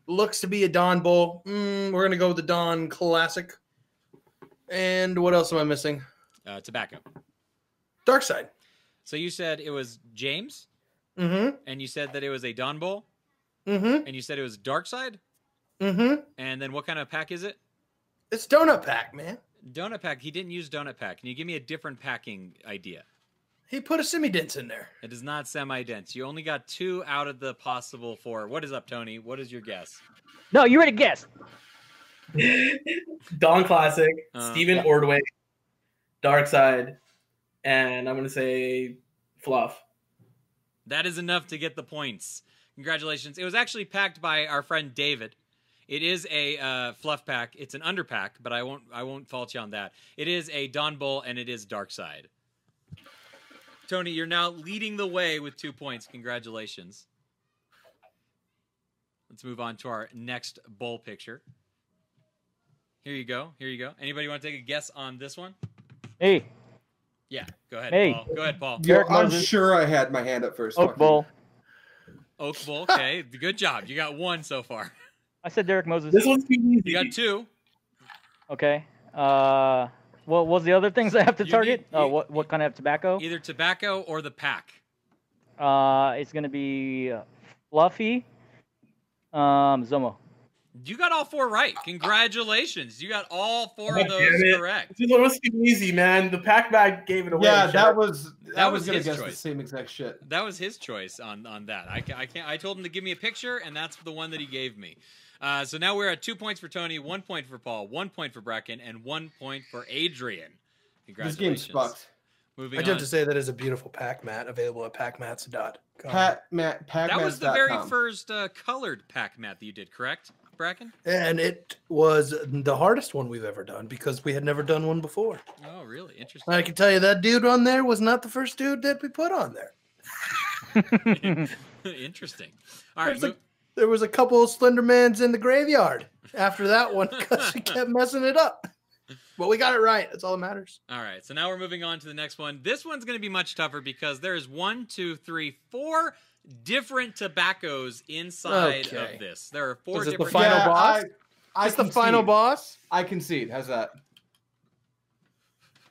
Looks to be a Don Bowl. Mm, we're gonna go with the Don Classic. And what else am I missing? Uh, tobacco. Dark Side. So you said it was James, Mm-hmm. and you said that it was a Don Bowl, Mm-hmm. and you said it was Dark Side, Mm-hmm. and then what kind of pack is it? It's donut pack, man. Donut pack. He didn't use donut pack. Can you give me a different packing idea? He put a semi dense in there. It is not semi-dense. You only got two out of the possible four. What is up, Tony? What is your guess? No, you already guess. Don Classic, Uh, Stephen yeah. Ordway, Dark Side, and I'm gonna say Fluff. That is enough to get the points. Congratulations. It was actually packed by our friend David. It is a uh, fluff pack. It's an underpack, but I won't I won't fault you on that. It is a Don Bowl and it is Dark Side. Tony, you're now leading the way with two points. Congratulations. Let's move on to our next bowl picture. Here you go. Here you go. Anybody want to take a guess on this one? Hey, Yeah, go ahead, Hey. Paul. Go ahead, Paul. Yeah, I'm sure I had my hand up first. Oak Fuck Bowl. Oak Bowl. Okay, good job. You got one so far. I said Derek Moses. This one's too easy. You got two. Okay. Uh, what was the other things I have to You target? need- uh, you- what what kind of tobacco? Either tobacco or the pack. Uh, it's gonna be uh, fluffy. Um, Zomo. You got all four right. Congratulations. You got all four God of those damn it. correct. This one was too easy, man. The pack bag gave it away. Yeah, Shut that was That that was was his guess the choice. same exact shit. That was his choice on on that. I, I can't. I told him to give me a picture, and that's the one that he gave me. Uh, so now we're at two points for Tony, one point for Paul, one point for Bracken, and one point for Adrian. This Congratulations. game's fucked. Moving I do on. have to say that is a beautiful pack mat available at packmats.com. Pat Matt Pat that was the very first uh, colored pack mat that you did, correct, Bracken? And it was the hardest one we've ever done because we had never done one before. Oh, really? Interesting. I can tell you that dude on there was not the first dude that we put on there. Interesting. All right. A- There was a couple of Slendermans in the graveyard after that one because we kept messing it up. But we got it right. That's all that matters. All right, so now we're moving on to the next one. This one's going to be much tougher because there is one, two, three, four different tobaccos inside Okay. of this. There are four Was it the final yeah, boss? I, I Is the final boss? I concede. How's that?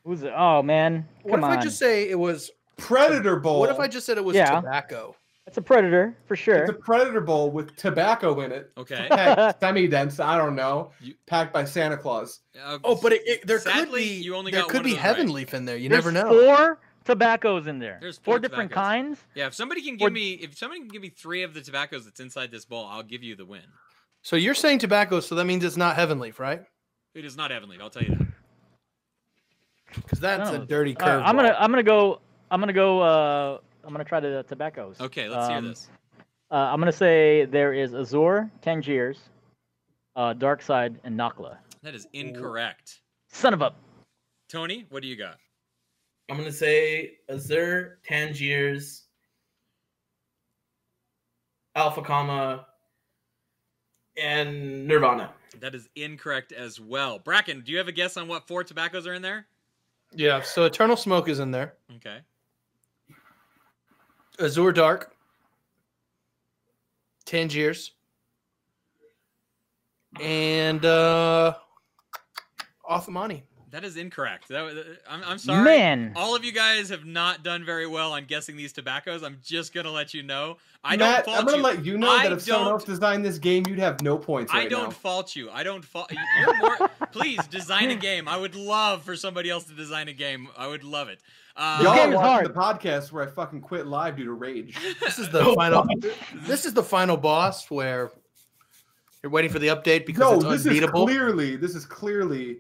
Who's it? Oh man, What if on. I just say it was? Predator Bowl. What if I just said it was Yeah. tobacco? That's a predator for sure. It's a. Predator Bowl with tobacco in it. Okay. Semi-dense. I don't know. You- Packed by Santa Claus. Uh, Oh, but it, it- there could be you only there got could one be of those right. heaven leaf in there. You There's never know. Four tobaccos in there. There's four four different kinds. yeah, if somebody can Or- give me, if somebody can give me three of the tobaccos that's inside this bowl, I'll give you the win. So you're saying tobacco, so that means it's not heaven leaf, right? It is not heavenly. I'll tell you that. Because that's a dirty All right, curve. I'm gonna I'm gonna go I'm gonna go uh I'm gonna try the tobaccos. Okay, let's hear Um, this. Uh, I'm gonna say there is Azure, Tangiers, uh, Dark Side, and Nakhla. That is incorrect. Son of a Tony, what do you got? I'm gonna say Azure, Tangiers, Alpha Comma, and Nirvana. That is incorrect as well. Bracken, do you have a guess on what four tobaccos are in there? yeah. So eternal smoke is in there. Okay. Azure dark. Tangiers. And uh Othmani. That is incorrect. That, was- I'm, I'm sorry. man. All of you guys have not done very well on guessing these tobaccos. I'm just gonna let you know. I Matt, don't fault I'm gonna you. let you know I that if someone else designed this game, you'd have no points right I don't now. fault you. I don't fault. You're more. please design a game. I would love for somebody else to design a game. I would love it. Uh, Y'all game is watching hard. the podcast where I fucking quit live due to rage. This is the Oh, final this is the final boss where you're waiting for the update because No, it's this is clearly this is clearly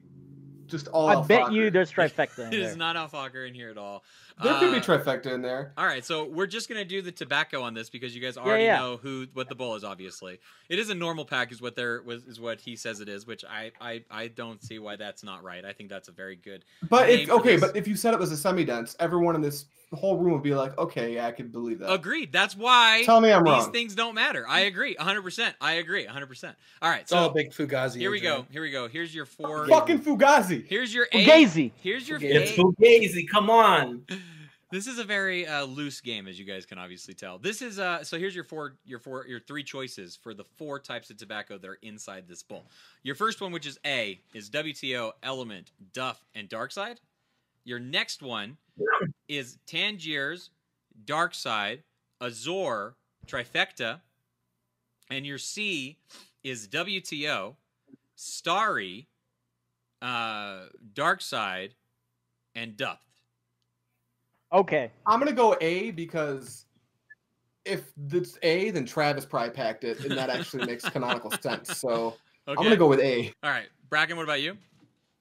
just all. I bet you there's trifecta in it there. is not Al Fakher in here at all. There could be Uh, trifecta in there. All right, so we're just gonna do the tobacco on this because you guys already yeah. know who what the bowl is. Obviously, it is a normal pack, is what they're was is what he says it is, which I I I don't see why that's not right. I think that's a very good. But name if for okay, this. but if you said it was a semi-dense, everyone in this whole room would be like, okay, yeah, I could believe that. Agreed. That's why Tell me I'm these wrong. things don't matter. I agree, 100. percent I agree, 100. percent All right, It's all so a big Fugazi. here we go. Adrian. Here we go. Here's your four. Fucking Fugazi. Here's your A. Fugazi. Here's your Fugazi. It's Fugazi. Come on. This is a very uh, loose game, as you guys can obviously tell. This is uh, so. Here's your four, your four, your three choices for the four types of tobacco that are inside this bowl. Your first one, which is A, is WTO, Element, Duff, and Dark Side. Your next one is Tangiers, Dark Side, Azure, Trifecta, and your C is WTO, Starry, uh, Dark Side, and Duff. Okay. I'm gonna go A because if it's A, then Travis probably packed it, and that actually makes canonical sense. So Okay. I'm gonna go with A. All right, Bracken. What about you?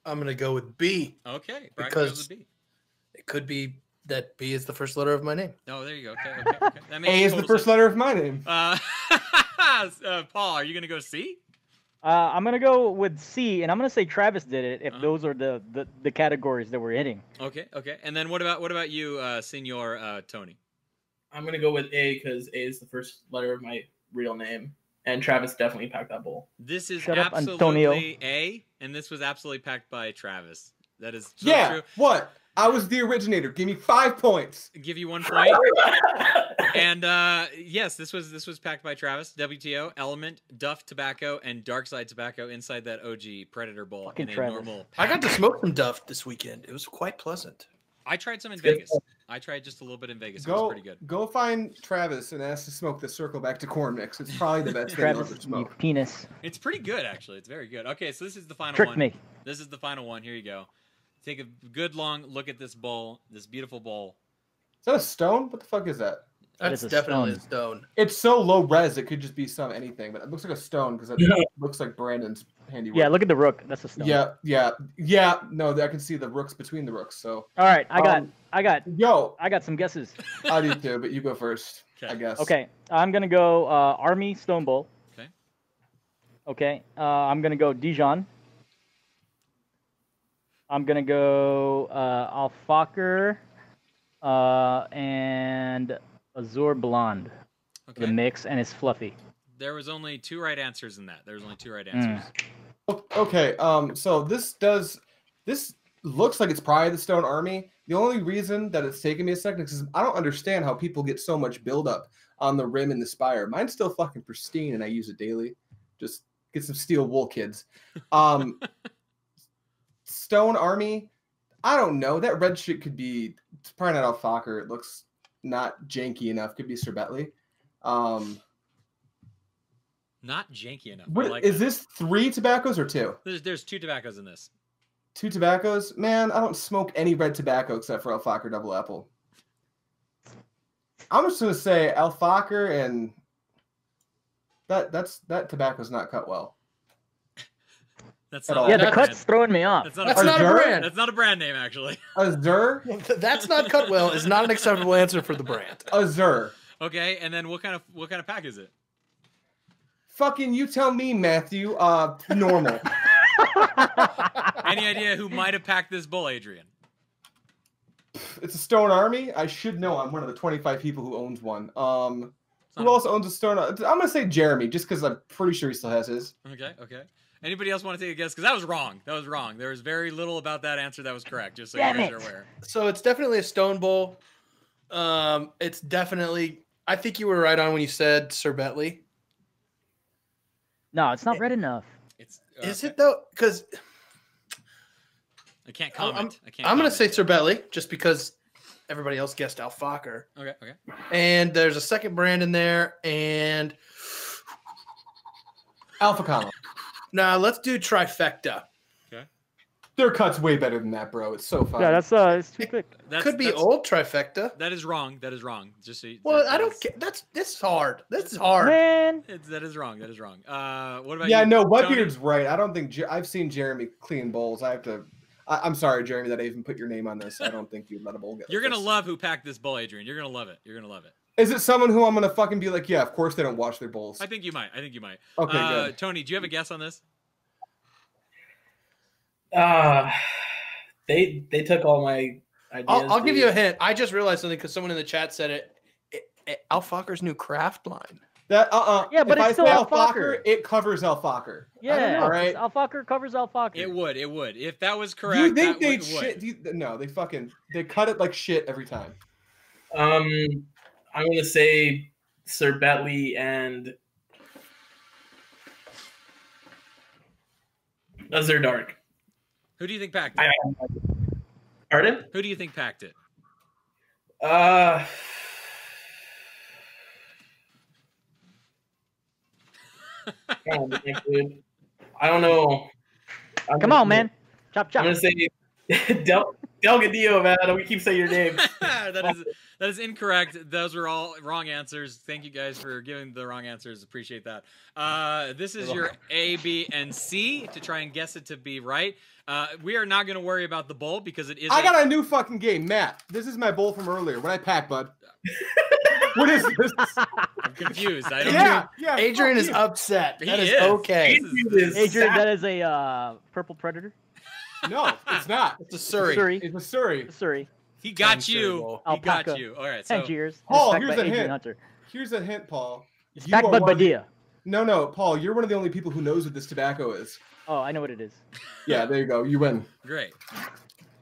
I'm gonna go with B. Okay, Bracken Because- goes with B. It could be that B is the first letter of my name. Oh, there you go. Okay, okay, okay. That makes A is the first sense. letter of my name. Uh, uh, Paul, are you gonna go C? Uh, I'm gonna go with C, and I'm gonna say Travis did it if Uh-huh. those are the, the the categories that we're hitting. Okay, okay. And then what about what about you, uh, Senor uh, Tony? I'm gonna go with A because A is the first letter of my real name, and Travis definitely packed that bowl. This is Shut up, absolutely Antonio. A, and this was absolutely packed by Travis. That is so yeah. true. What? I was the originator. Give me five points. Give you one point. and uh, yes, this was this was packed by Travis. WTO, Element, Duff Tobacco, and Dark Side Tobacco inside that OG Predator Bowl Fucking in a Travis. normal. I got to smoke some Duff this weekend. It was quite pleasant. I tried some in good Vegas. I tried just a little bit in Vegas. It was Go, pretty good. go find Travis and ask to smoke the circle back to corn mix. It's probably the best thing Travis, ever you smoke. penis, It's pretty good, actually. It's very good. Okay, so this is the final tricked one. me. This is the final one. Here you go. Take a good long look at this bowl, this beautiful bowl. Is that a stone? What the fuck is that? That That's is a definitely stone. a stone. It's so low res, it could just be some anything, but it looks like a stone because it Yeah. looks like Brandon's handiwork. Yeah, look at the rook. That's a stone. Yeah, yeah, yeah. No, I can see the rooks between the rooks. So, All right, I got, Um, I got, yo, I got some guesses. I do too, but you go first, Okay. I guess. Okay, I'm gonna go uh, Army Stone Bowl. Okay. Okay, uh, I'm gonna go Dijon. I'm gonna go uh, Al Fakher, uh, and Azure Blonde. Okay. The mix and it's fluffy. There was only two right answers in that. There was only two right Mm. answers. O- Okay, um, so this does this looks like it's probably the Stone Army. The only reason that it's taken me a second is 'cause I don't understand how people get so much buildup on the rim and the spire. Mine's still fucking pristine, and I use it daily. Just get some steel wool, kids. Um, Stone Army, I don't know. That red shit could be it's probably not Al Fakher. It looks not janky enough. Could be Sherbetli. Um, Not janky enough. What like is that. this? Three tobaccos or two? There's there's two tobaccos in this. Two tobaccos? Man, I don't smoke any red tobacco except for Al Fakher Double Apple. I'm just gonna say Al Fakher and that that's that tobacco's not cut well. That's not all. Yeah, the brand cut's name. throwing me off. That's not, That's a, not a brand. that's not a brand name actually. Azure, That's not cut well. Is not an acceptable answer for the brand. Azure. Okay, and then what kind of what kind of pack is it? Fucking you tell me, Matthew. Uh, normal. Any idea who might have packed this bull, Adrian? it's a Stone Army. I should know. I'm one of the 25 people who owns one. Um, who a- also owns a Stone? I'm gonna say Jeremy, just because I'm pretty sure he still has his. Okay, okay. Anybody else want to take a guess? Because that was wrong. That was wrong. There was very little about that answer that was correct. Just so Damn you guys it. are aware. So it's definitely a stone bowl. Um, it's definitely. I think you were right on when you said Sherbetli. no, it's not red enough. It's Is okay. it though? Because I can't I'm- comment. I can't. I'm gonna say Sherbetli just because everybody else guessed Al Fakher. Okay, okay. And there's a second brand in there. And Alpha Comma. Now let's do trifecta. Okay. Their cut's way better than that, bro. It's so fun. Yeah, that's uh, it's too quick. That's, Could be that's- old trifecta. That is wrong. That is wrong. Just so you, Well, that- I don't that's- get. That's this is hard. This is hard. Man, It's, that is wrong. That is wrong. Uh, what about yeah, you? no, Tony? Wetbeard's right. I don't think Jer- I've seen Jeremy clean bowls. I have to. I, I'm sorry, Jeremy, that I even put your name on this. I don't think you'd let a bowl get. You're gonna this. love who packed this bull, Adrian. You're gonna love it. You're gonna love it. Is it someone who I'm gonna fucking be like, yeah, of course they don't wash their bowls. I think you might. I think you might. Okay, uh, good. Tony, do you have a guess on this? Uh, they they took all my ideas. I'll, I'll give you a hint. I just realized something because someone in the chat said it. it, it Al Fakher's new craft line. That uh uh Yeah, but if it's I still say Al Fakher. Alfaker, it covers Al Fakher. yeah, All right. Al Fakher covers Al Fakher. It would. It would. If that was correct, you think they'd would, would. shit? Do you, no, they fucking they cut it like shit every time. Um, I'm gonna say Sherbetli and Azure Dark. Who do you think packed it? I, pardon? Who do you think packed it? Uh, God, damn, dude. I don't know. I'm Come gonna- on, man. Chop chop. I'm gonna say Del Delgadillo, man. We keep saying your name. that is that is incorrect. Those were all wrong answers. Thank you guys for giving the wrong answers. Appreciate that. Uh, this is your A, B, and C to try and guess it to be right. Uh, we are not going to worry about the bowl because it is. I a- got a new fucking game, Matt. This is my bowl from earlier. What I packed, bud. what is this? I'm confused. I don't. yeah, yeah. Adrian is you. upset. He That is, is. okay. Adrian is Adrian, that is a uh, purple predator. No, it's not. It's a Surrey. Surrey. It's a Surrey. Surrey. He got Sounds you. terrible. He got Alpaca. you. All right. So Tangiers. Paul, here's a Adrian hint. Hunter. Here's a hint, Paul. It's You backed are by one the- Badia. No, no, Paul. You're one of the only people who knows what this tobacco is. Oh, I know what it is. Yeah, there you go. You win. great,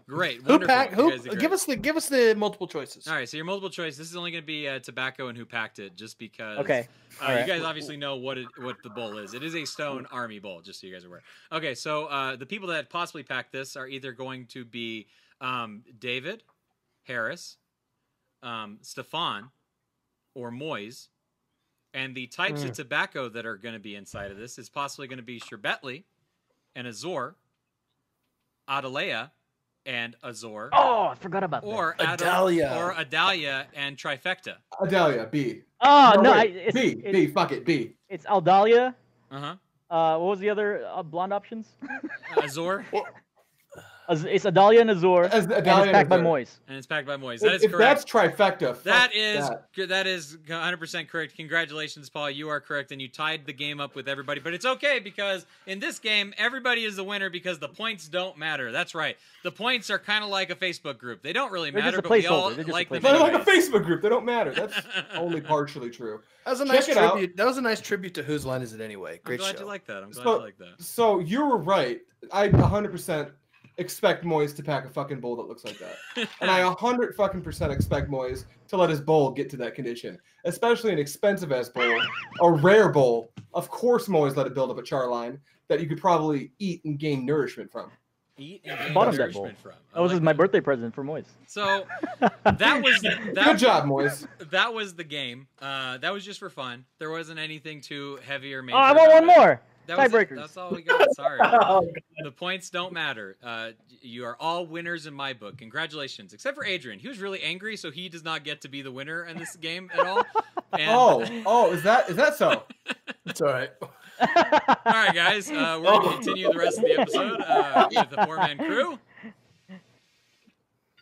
great. Who Wonderful. packed? Who? guys did great. Give us the give us the multiple choices. All right, so your multiple choice. This is only going to be uh, tobacco and who packed it, just because. Okay. Uh, All You guys obviously know what it, what the bowl is. It is a Stone Army bowl, just so you guys are aware. Okay, so uh, the people that possibly packed this are either going to be um, David, Harris, um, Stefan, or Moise. And the types Hmm. of tobacco that are going to be inside of this is possibly going to be Sherbetli and Azure, Adalya and Azure, Oh, I forgot about that. or Adal- Adalya. or Adalya and Trifecta. Adalya, B. oh no, I, it's, B. it's, B. Fuck it, B. it's Aldalia. Uh huh. Uh, what was the other uh, blonde options? Azure. Az- It's Adalya and Azure, As and it's Adalya packed by Azure. Moise. and it's packed by Moise. That If, is if correct. that's trifecta, That is that. that is 100% correct. Congratulations, Paul. You are correct, and you tied the game up with everybody. But it's okay because in this game, everybody is the winner because the points don't matter. That's right. The points are kind of like a Facebook group. They don't really They're just matter, a but we all placeholder. They're just a like them. They're like a. Facebook group. They don't matter. That's only partially true. That was a Check nice it out. tribute. That was a nice tribute to whose line is it anyway? Great I'm Great glad show. you like that. I'm glad So- you like that. So you were right. I 100% expect Moise to pack a fucking bowl that looks like that. And I 100 fucking percent expect Moise to let his bowl get to that condition, especially an expensive ass bowl, a rare bowl. Of course, Moise let it build up a char line that you could probably eat and gain nourishment from. Eat and gain Bought that bowl. nourishment from. I That was like just my birthday present for Moise. So that was Good job, Moise. that was the game. Uh, that was just for fun. There wasn't anything too heavy or major. Oh, I want about one it. more. That was. Tiebreakers. That's all we got. Sorry. Oh, the points don't matter. Uh, you are all winners in my book. Congratulations, except for Adrian. He was really angry, so he does not get to be the winner in this game at all. And, Oh, oh, is that is that so? It's all right. all right, guys. Uh, we're gonna continue the rest of the episode uh, with the four man crew.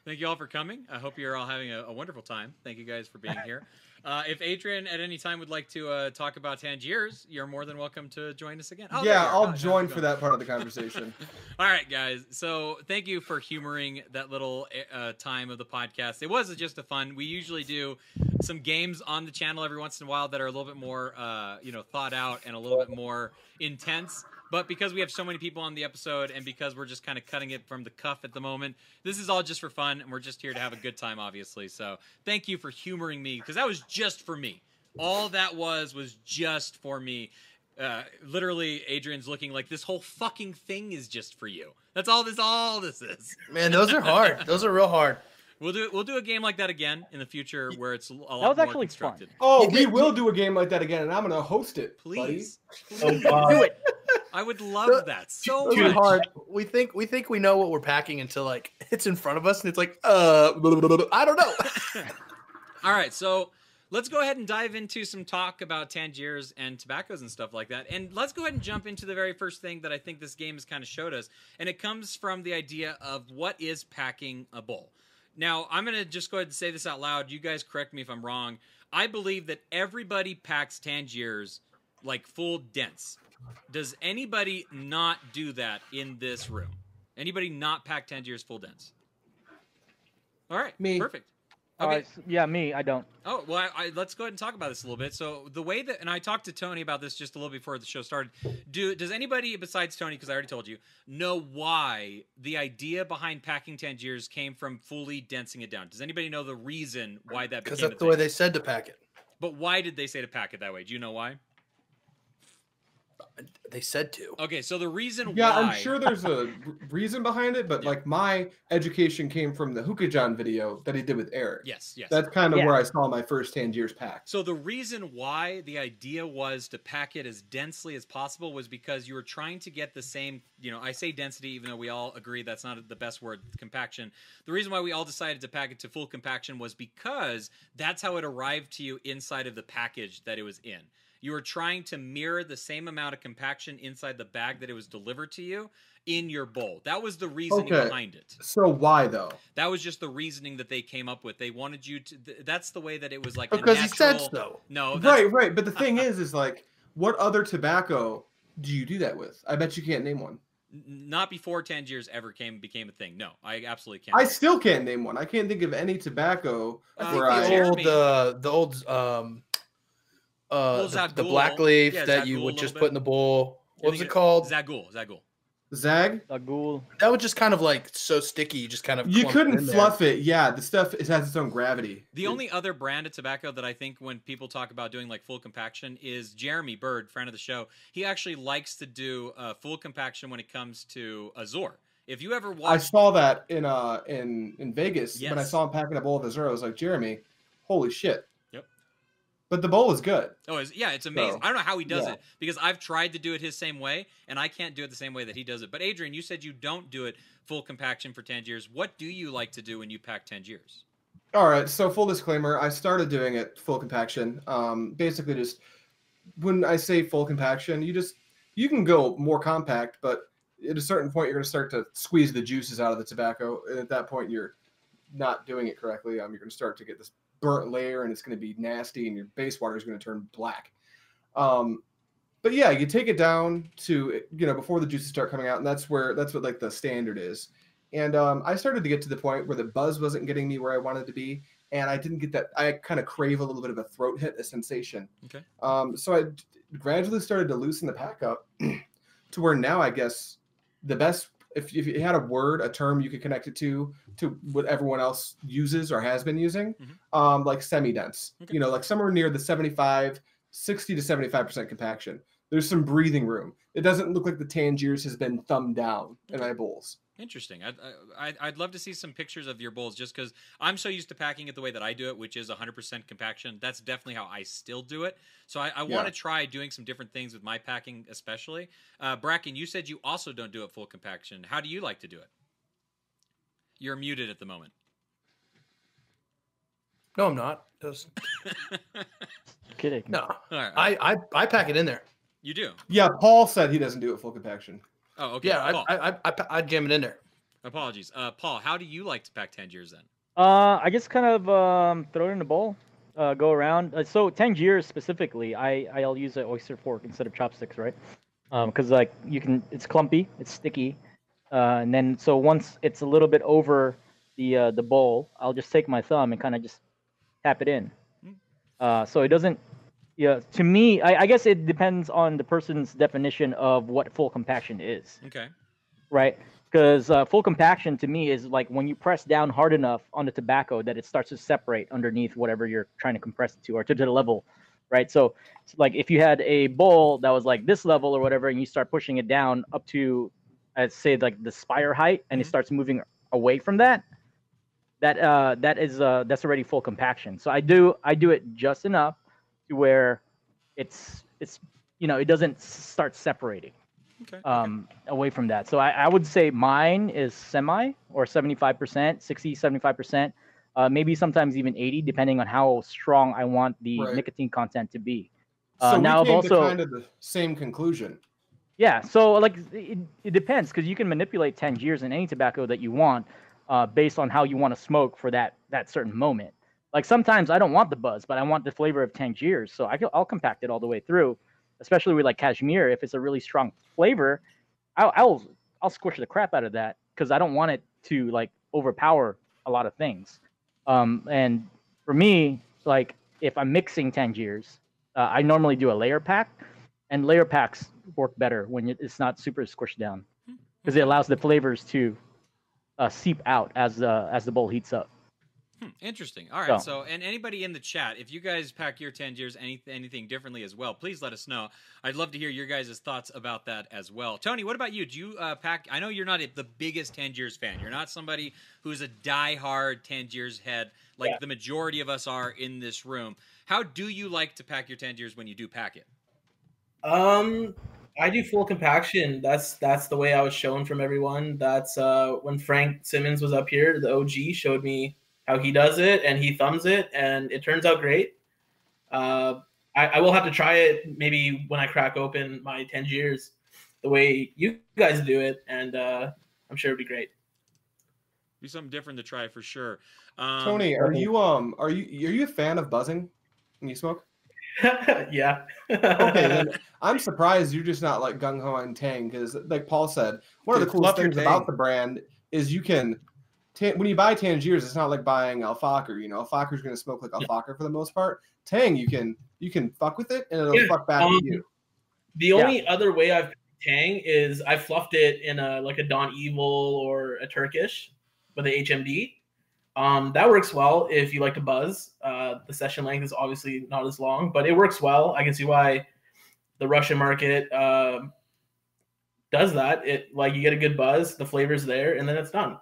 Thank you all for coming. I hope you're all having a, a wonderful time. Thank you guys for being here. Uh, if Adrian at any time would like to uh, talk about Tangiers, you're more than welcome to join us again. Oh, yeah. I'll Oh, join for that part of the conversation. All right, guys. So thank you for humoring that little uh, time of the podcast. It was just a fun. We usually do some games on the channel every once in a while that are a little bit more, uh, you know, thought out and a little bit more intense. But because we have so many people on the episode and because we're just kind of cutting it from the cuff at the moment, this is all just for fun and we're just here to have a good time, obviously. So thank you for humoring me because that was just for me. All that was was just for me. Uh, literally, Adrian's looking like this whole fucking thing is just for you. That's all this all this is. Man, those are hard. Those are real hard. We'll do we'll do a game like that again in the future where it's a lot was more actually fun. Oh, we will do a game like that again, and I'm gonna host it. buddy. Please, Oh, Do it. I would love that so are much. hard. We think we think we know what we're packing until like it's in front of us and it's like uh blah, blah, blah. I don't know. All right, so let's go ahead and dive into some talk about Tangiers and tobaccos and stuff like that. And let's go ahead and jump into the very first thing that I think this game has kind of showed us. And it comes from the idea of what is packing a bowl. Now, I'm going to just go ahead and say this out loud. You guys correct me if I'm wrong. I believe that everybody packs Tangiers like full dents. Does anybody not do that in this room? Anybody not pack Tangiers full dents? All right, Me. Perfect. All right, s- yeah, me. I don't. Oh well, I, I, let's go ahead and talk about this a little bit. So the way that, and I talked to Tony about this just a little before the show started. Do does anybody besides Tony, because I already told you, know why the idea behind packing Tangiers came from fully densing it down? Does anybody know the reason why that Because that's a the way they said to pack it. But why did they say to pack it that way? Do you know why? They said to. Okay, so the reason Yeah, why I'm sure there's a reason behind it, but Yeah. like my education came from the Hookah John video that he did with Eric. Yes, yes. That's kind of Yeah. where I saw my first Tangiers pack. So the reason why the idea was to pack it as densely as possible was because you were trying to get the same, you know, I say density even though we all agree that's not the best word, compaction. The reason why we all decided to pack it to full compaction was because that's how it arrived to you inside of the package that it was in. You were trying to mirror the same amount of compaction inside the bag that it was delivered to you in your bowl. That was the reasoning Okay. behind it. So why though? That was just the reasoning that they came up with. They wanted you to. Th- that's the way that it was like. a Because he said so. No, Right, right. But the thing is, is like, what other tobacco do you do that with? I bet you can't name one. Not before Tangiers ever came became a thing. No, I absolutely can't. I still can't name one. I can't think of any tobacco I I think where think I. the old uh, the old um uh Old the, the black leaf Yeah, that Zaghloul you would just bit. put in the bowl. I What was think it called? Zaghloul. Zaghloul. Zag? A ghoul. That was just kind of like so sticky. You just kind of You couldn't in there. fluff it. Yeah, the stuff it has its own gravity. The only other brand of tobacco that I think when people talk about doing like full compaction is Jeremy Bird, friend of the show. He actually likes to do uh, full compaction when it comes to Azure. If you ever watch, I saw that in uh in in Vegas when I saw him packing a bowl of Azure. I was like, Jeremy, holy shit. But the bowl is good. oh, it's, yeah, it's amazing. So, I don't know how he does yeah. it because I've tried to do it his same way, and I can't do it the same way that he does it. But Adrian, you said you don't do it full compaction for Tangiers. What do you like to do when you pack Tangiers? All right. So full disclaimer, I started doing it full compaction. Um, basically, just when I say full compaction, you just you can go more compact, but at a certain point you're going to start to squeeze the juices out of the tobacco, and at that point you're not doing it correctly. Um, you're going to start to get this burnt layer, and it's going to be nasty, and your base water is going to turn black. Um, but yeah, you take it down to you know before the juices start coming out, and that's where that's what like the standard is. And um, I started to get to the point where the buzz wasn't getting me where I wanted to be, and I didn't get that. I kind of crave a little bit of a throat hit, a sensation. Okay. Um, so I d- gradually started to loosen the pack up to where now I guess the best. If, if you had a word, a term you could connect it to, to what everyone else uses or has been using, Mhm. um, like semi-dense, Okay. you know, like somewhere near the 75, 60 to 75% compaction. There's some breathing room. It doesn't look like the Tangiers has been thumbed down in my bowls. Interesting. I'd, I- I'd, love to see some pictures of your bowls just because I'm so used to packing it the way that I do it, which is 100% compaction. That's definitely how I still do it. So I, I Yeah. want to try doing some different things with my packing, especially. Uh, Bracken, you said you also don't do it full compaction. How do you like to do it? You're muted at the moment. No, I'm not. Just- Kidding. no, All right. I, I I pack it in there. you do? Yeah, Paul said he doesn't do it full compaction. Oh, okay. Yeah, Paul, I, I, I, I, I jam it in there. apologies. Uh, Paul, how do you like to pack Tangiers then? Uh, I just kind of um, throw it in a bowl, uh, go around. Uh, so Tangiers specifically, I I'll use an oyster fork instead of chopsticks, right? Um, because like you can, it's clumpy, it's sticky, uh, and then so once it's a little bit over the uh, the bowl, I'll just take my thumb and kind of just tap it in. Hmm. Uh, so it doesn't. Yeah, to me, I, I guess it depends on the person's definition of what full compaction is Okay. right? Because uh, full compaction to me is like when you press down hard enough on the tobacco that it starts to separate underneath whatever you're trying to compress it to or to, the level, right? So, it's like if you had a bowl that was like this level or whatever, and you start pushing it down up to, I'd say like the spire height, and Mhm. it starts moving away from that, that uh, that is uh, that's already full compaction. So I do I do it just enough to where it's it's you know it doesn't start separating Okay. um, away from that. So I, I would say mine is semi or 75%, 60, 75%, uh, maybe sometimes even 80, depending on how strong I want the Right. nicotine content to be. So Uh, we now I've came also- to kind of the same conclusion. Yeah, so like it, it depends because you can manipulate Tangiers in any tobacco that you want uh, based on how you want to smoke for that that certain moment. Like sometimes I don't want the buzz, but I want the flavor of Tangiers, so I can, I'll compact it all the way through. Especially with like cashmere, if it's a really strong flavor, I'll I'll, I'll squish the crap out of that because I don't want it to like overpower a lot of things. Um, and for me, like if I'm mixing Tangiers, uh, I normally do a layer pack, and layer packs work better when it's not super squished down because it allows the flavors to uh, seep out as the as the bowl heats up. Hmm, interesting. All right. So- So, and anybody in the chat, if you guys pack your Tangiers any, anything differently as well, please let us know. I'd love to hear your guys' thoughts about that as well. Tony, what about you? Do you uh, pack? I know you're not the biggest Tangiers fan. You're not somebody who's a die-hard Tangiers head like Yeah. the majority of us are in this room. How do you like to pack your Tangiers when you do pack it? Um, I do full compaction. That's that's the way I was shown from everyone. That's uh when Frank Simmons was up here, the OG showed me how he does it, and he thumbs it, and it turns out great. Uh, I, I will have to try it maybe when I crack open my Tangiers, the way you guys do it, and uh, I'm sure it'd be great. Be something different to try for sure. Um, Tony, are you um are you are you a fan of buzzing when you smoke? yeah. Okay, then I'm surprised you're just not like gung ho on Tang because, like Paul said, one of the coolest things about the brand is you can. Ta- when you buy Tangiers, it's not like buying Al Fakher. You know, Al Fakher's going to smoke like Al Fakher for the most part. Tang, you can you can fuck with it and it'll Yeah, fuck back um, at you. The Yeah. only other way I've Tang is I fluffed it in a like a Don Evil or a Turkish with a HMD. Um, that works well if you like to buzz. Uh, the session length is obviously not as long, but it works well. I can see why the Russian market um does that. It like you get a good buzz, the flavor's there, and then it's done.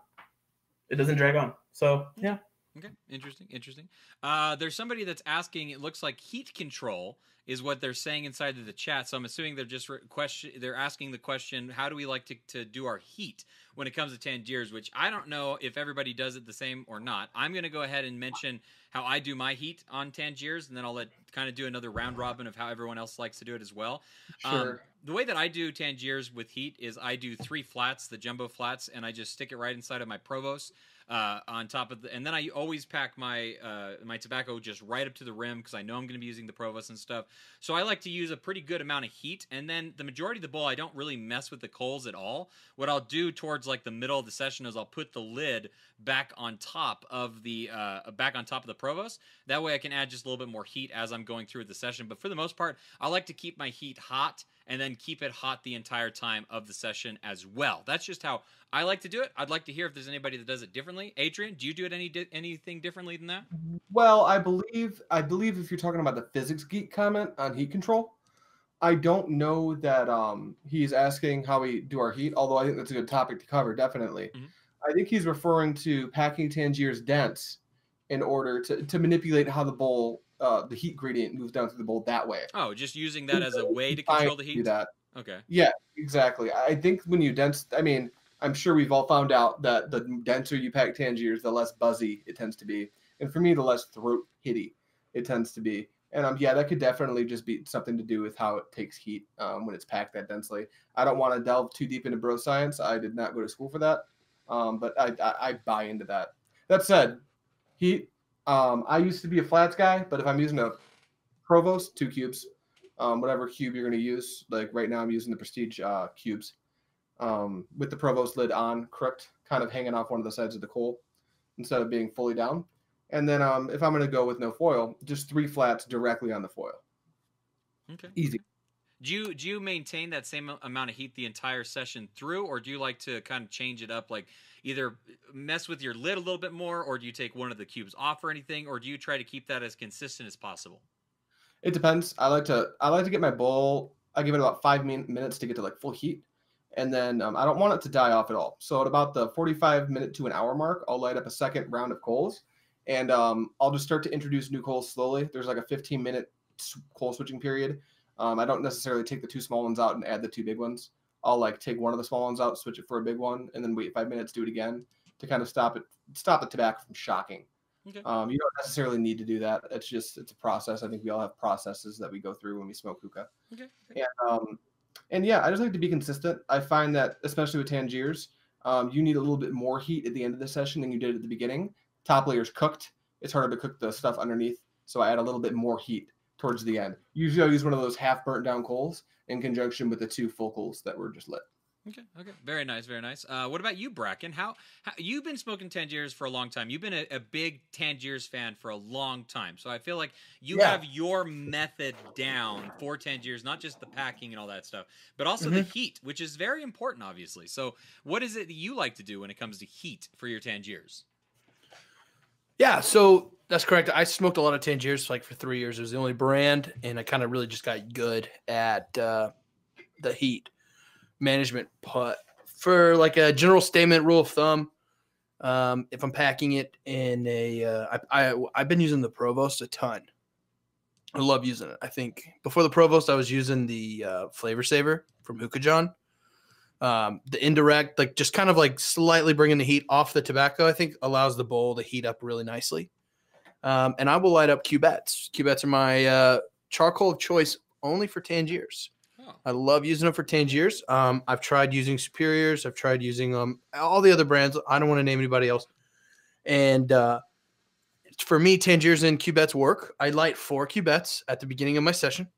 It doesn't drag on. So yeah, Okay, interesting, interesting. Uh, there's somebody that's asking. It looks like heat control is what they're saying inside of the chat. So I'm assuming they're just re- question. They're asking the question, how do we like to, to do our heat when it comes to Tangiers? Which I don't know if everybody does it the same or not. I'm going to go ahead and mention how I do my heat on Tangiers, and then I'll let kind of do another round robin of how everyone else likes to do it as well. Um, Sure. the way that I do Tangiers with heat is I do three flats, the jumbo flats, and I just stick it right inside of my Provost uh, on top of the, and then I always pack my uh, my tobacco just right up to the rim because I know I'm going to be using the Provost and stuff. So I like to use a pretty good amount of heat, and then the majority of the bowl I don't really mess with the coals at all. What I'll do towards like the middle of the session is I'll put the lid back on top of the uh, back on top of the Provost. That way I can add just a little bit more heat as I'm going through the session. But for the most part, I like to keep my heat hot and then keep it hot the entire time of the session as well. That's just how I like to do it. I'd like to hear if there's anybody that does it differently. Adrian, do you do it any di- anything differently than that? Well, I believe I believe if you're talking about the physics geek comment on heat control, I don't know that um he's asking how we do our heat, although I think that's a good topic to cover, definitely. Mhm. I think he's referring to packing Tangiers dense in order to, to manipulate how the bowl uh, the heat gradient moves down through the bowl that way. Oh, just using that as a way to control the heat. do that. Okay. Yeah, exactly. I think when you dense, I mean, I'm sure we've all found out that the denser you pack Tangiers, the less buzzy it tends to be, and for me, the less throat hitty it tends to be. And um, yeah, that could definitely just be something to do with how it takes heat um, when it's packed that densely. I don't want to delve too deep into bro science. I did not go to school for that, um, but I, I I buy into that. That said, heat. Um, I used to be a flats guy, but if I'm using a provost, two cubes, um, whatever cube you're going to use. Like right now, I'm using the Prestige uh, cubes um, with the Provost lid on, crooked, kind of hanging off one of the sides of the coal instead of being fully down. And then um, if I'm going to go with no foil, just three flats directly on the foil. Okay. Easy. Do you do you maintain that same amount of heat the entire session through, or do you like to kind of change it up, like either mess with your lid a little bit more, or do you take one of the cubes off or anything, or do you try to keep that as consistent as possible? It depends. I like to I like to get my bowl. I give it about five min- minutes to get to like full heat, and then um, I don't want it to die off at all. So at about the 45 minute to an hour mark, I'll light up a second round of coals, and um, I'll just start to introduce new coals slowly. There's like a 15 minute coal switching period. Um, I don't necessarily take the two small ones out and add the two big ones. I'll like take one of the small ones out, switch it for a big one, and then wait five minutes, do it again to kind of stop it, stop the tobacco from shocking. Okay. Um, you don't necessarily need to do that. It's just it's a process. I think we all have processes that we go through when we smoke hookah. Okay. And um, and yeah, I just like to be consistent. I find that especially with Tangiers, um, you need a little bit more heat at the end of the session than you did at the beginning. Top layer's cooked. It's harder to cook the stuff underneath, so I add a little bit more heat towards the end. Usually, I use one of those half burnt down coals in conjunction with the two full coals that were just lit. Okay. Okay. Very nice. Very nice. Uh, what about you, Bracken? How, how you've been smoking Tangiers for a long time? You've been a, a big Tangiers fan for a long time, so I feel like you Yeah. have your method down for Tangiers, not just the packing and all that stuff, but also the heat, which is very important, obviously. So, what is it that you like to do when it comes to heat for your Tangiers? Yeah, so that's correct. I smoked a lot of Tangiers like for three years. It was the only brand, and I kind of really just got good at uh, the heat management. But for like a general statement, rule of thumb, um, if I'm packing it in a, uh, I, I I've been using the Provost a ton. I love using it. I think before the Provost, I was using the uh, Flavor Saver from Hookah John. Um, the indirect, like just kind of like slightly bringing the heat off the tobacco, I think allows the bowl to heat up really nicely. Um, and I will light up cubettes. Cubettes are my uh, charcoal of choice only for Tangiers. Oh. I love using them for Tangiers. Um, I've tried using Superiors. I've tried using um, all the other brands. I don't want to name anybody else. And uh, for me, Tangiers and cubettes work. I light four cubettes at the beginning of my session,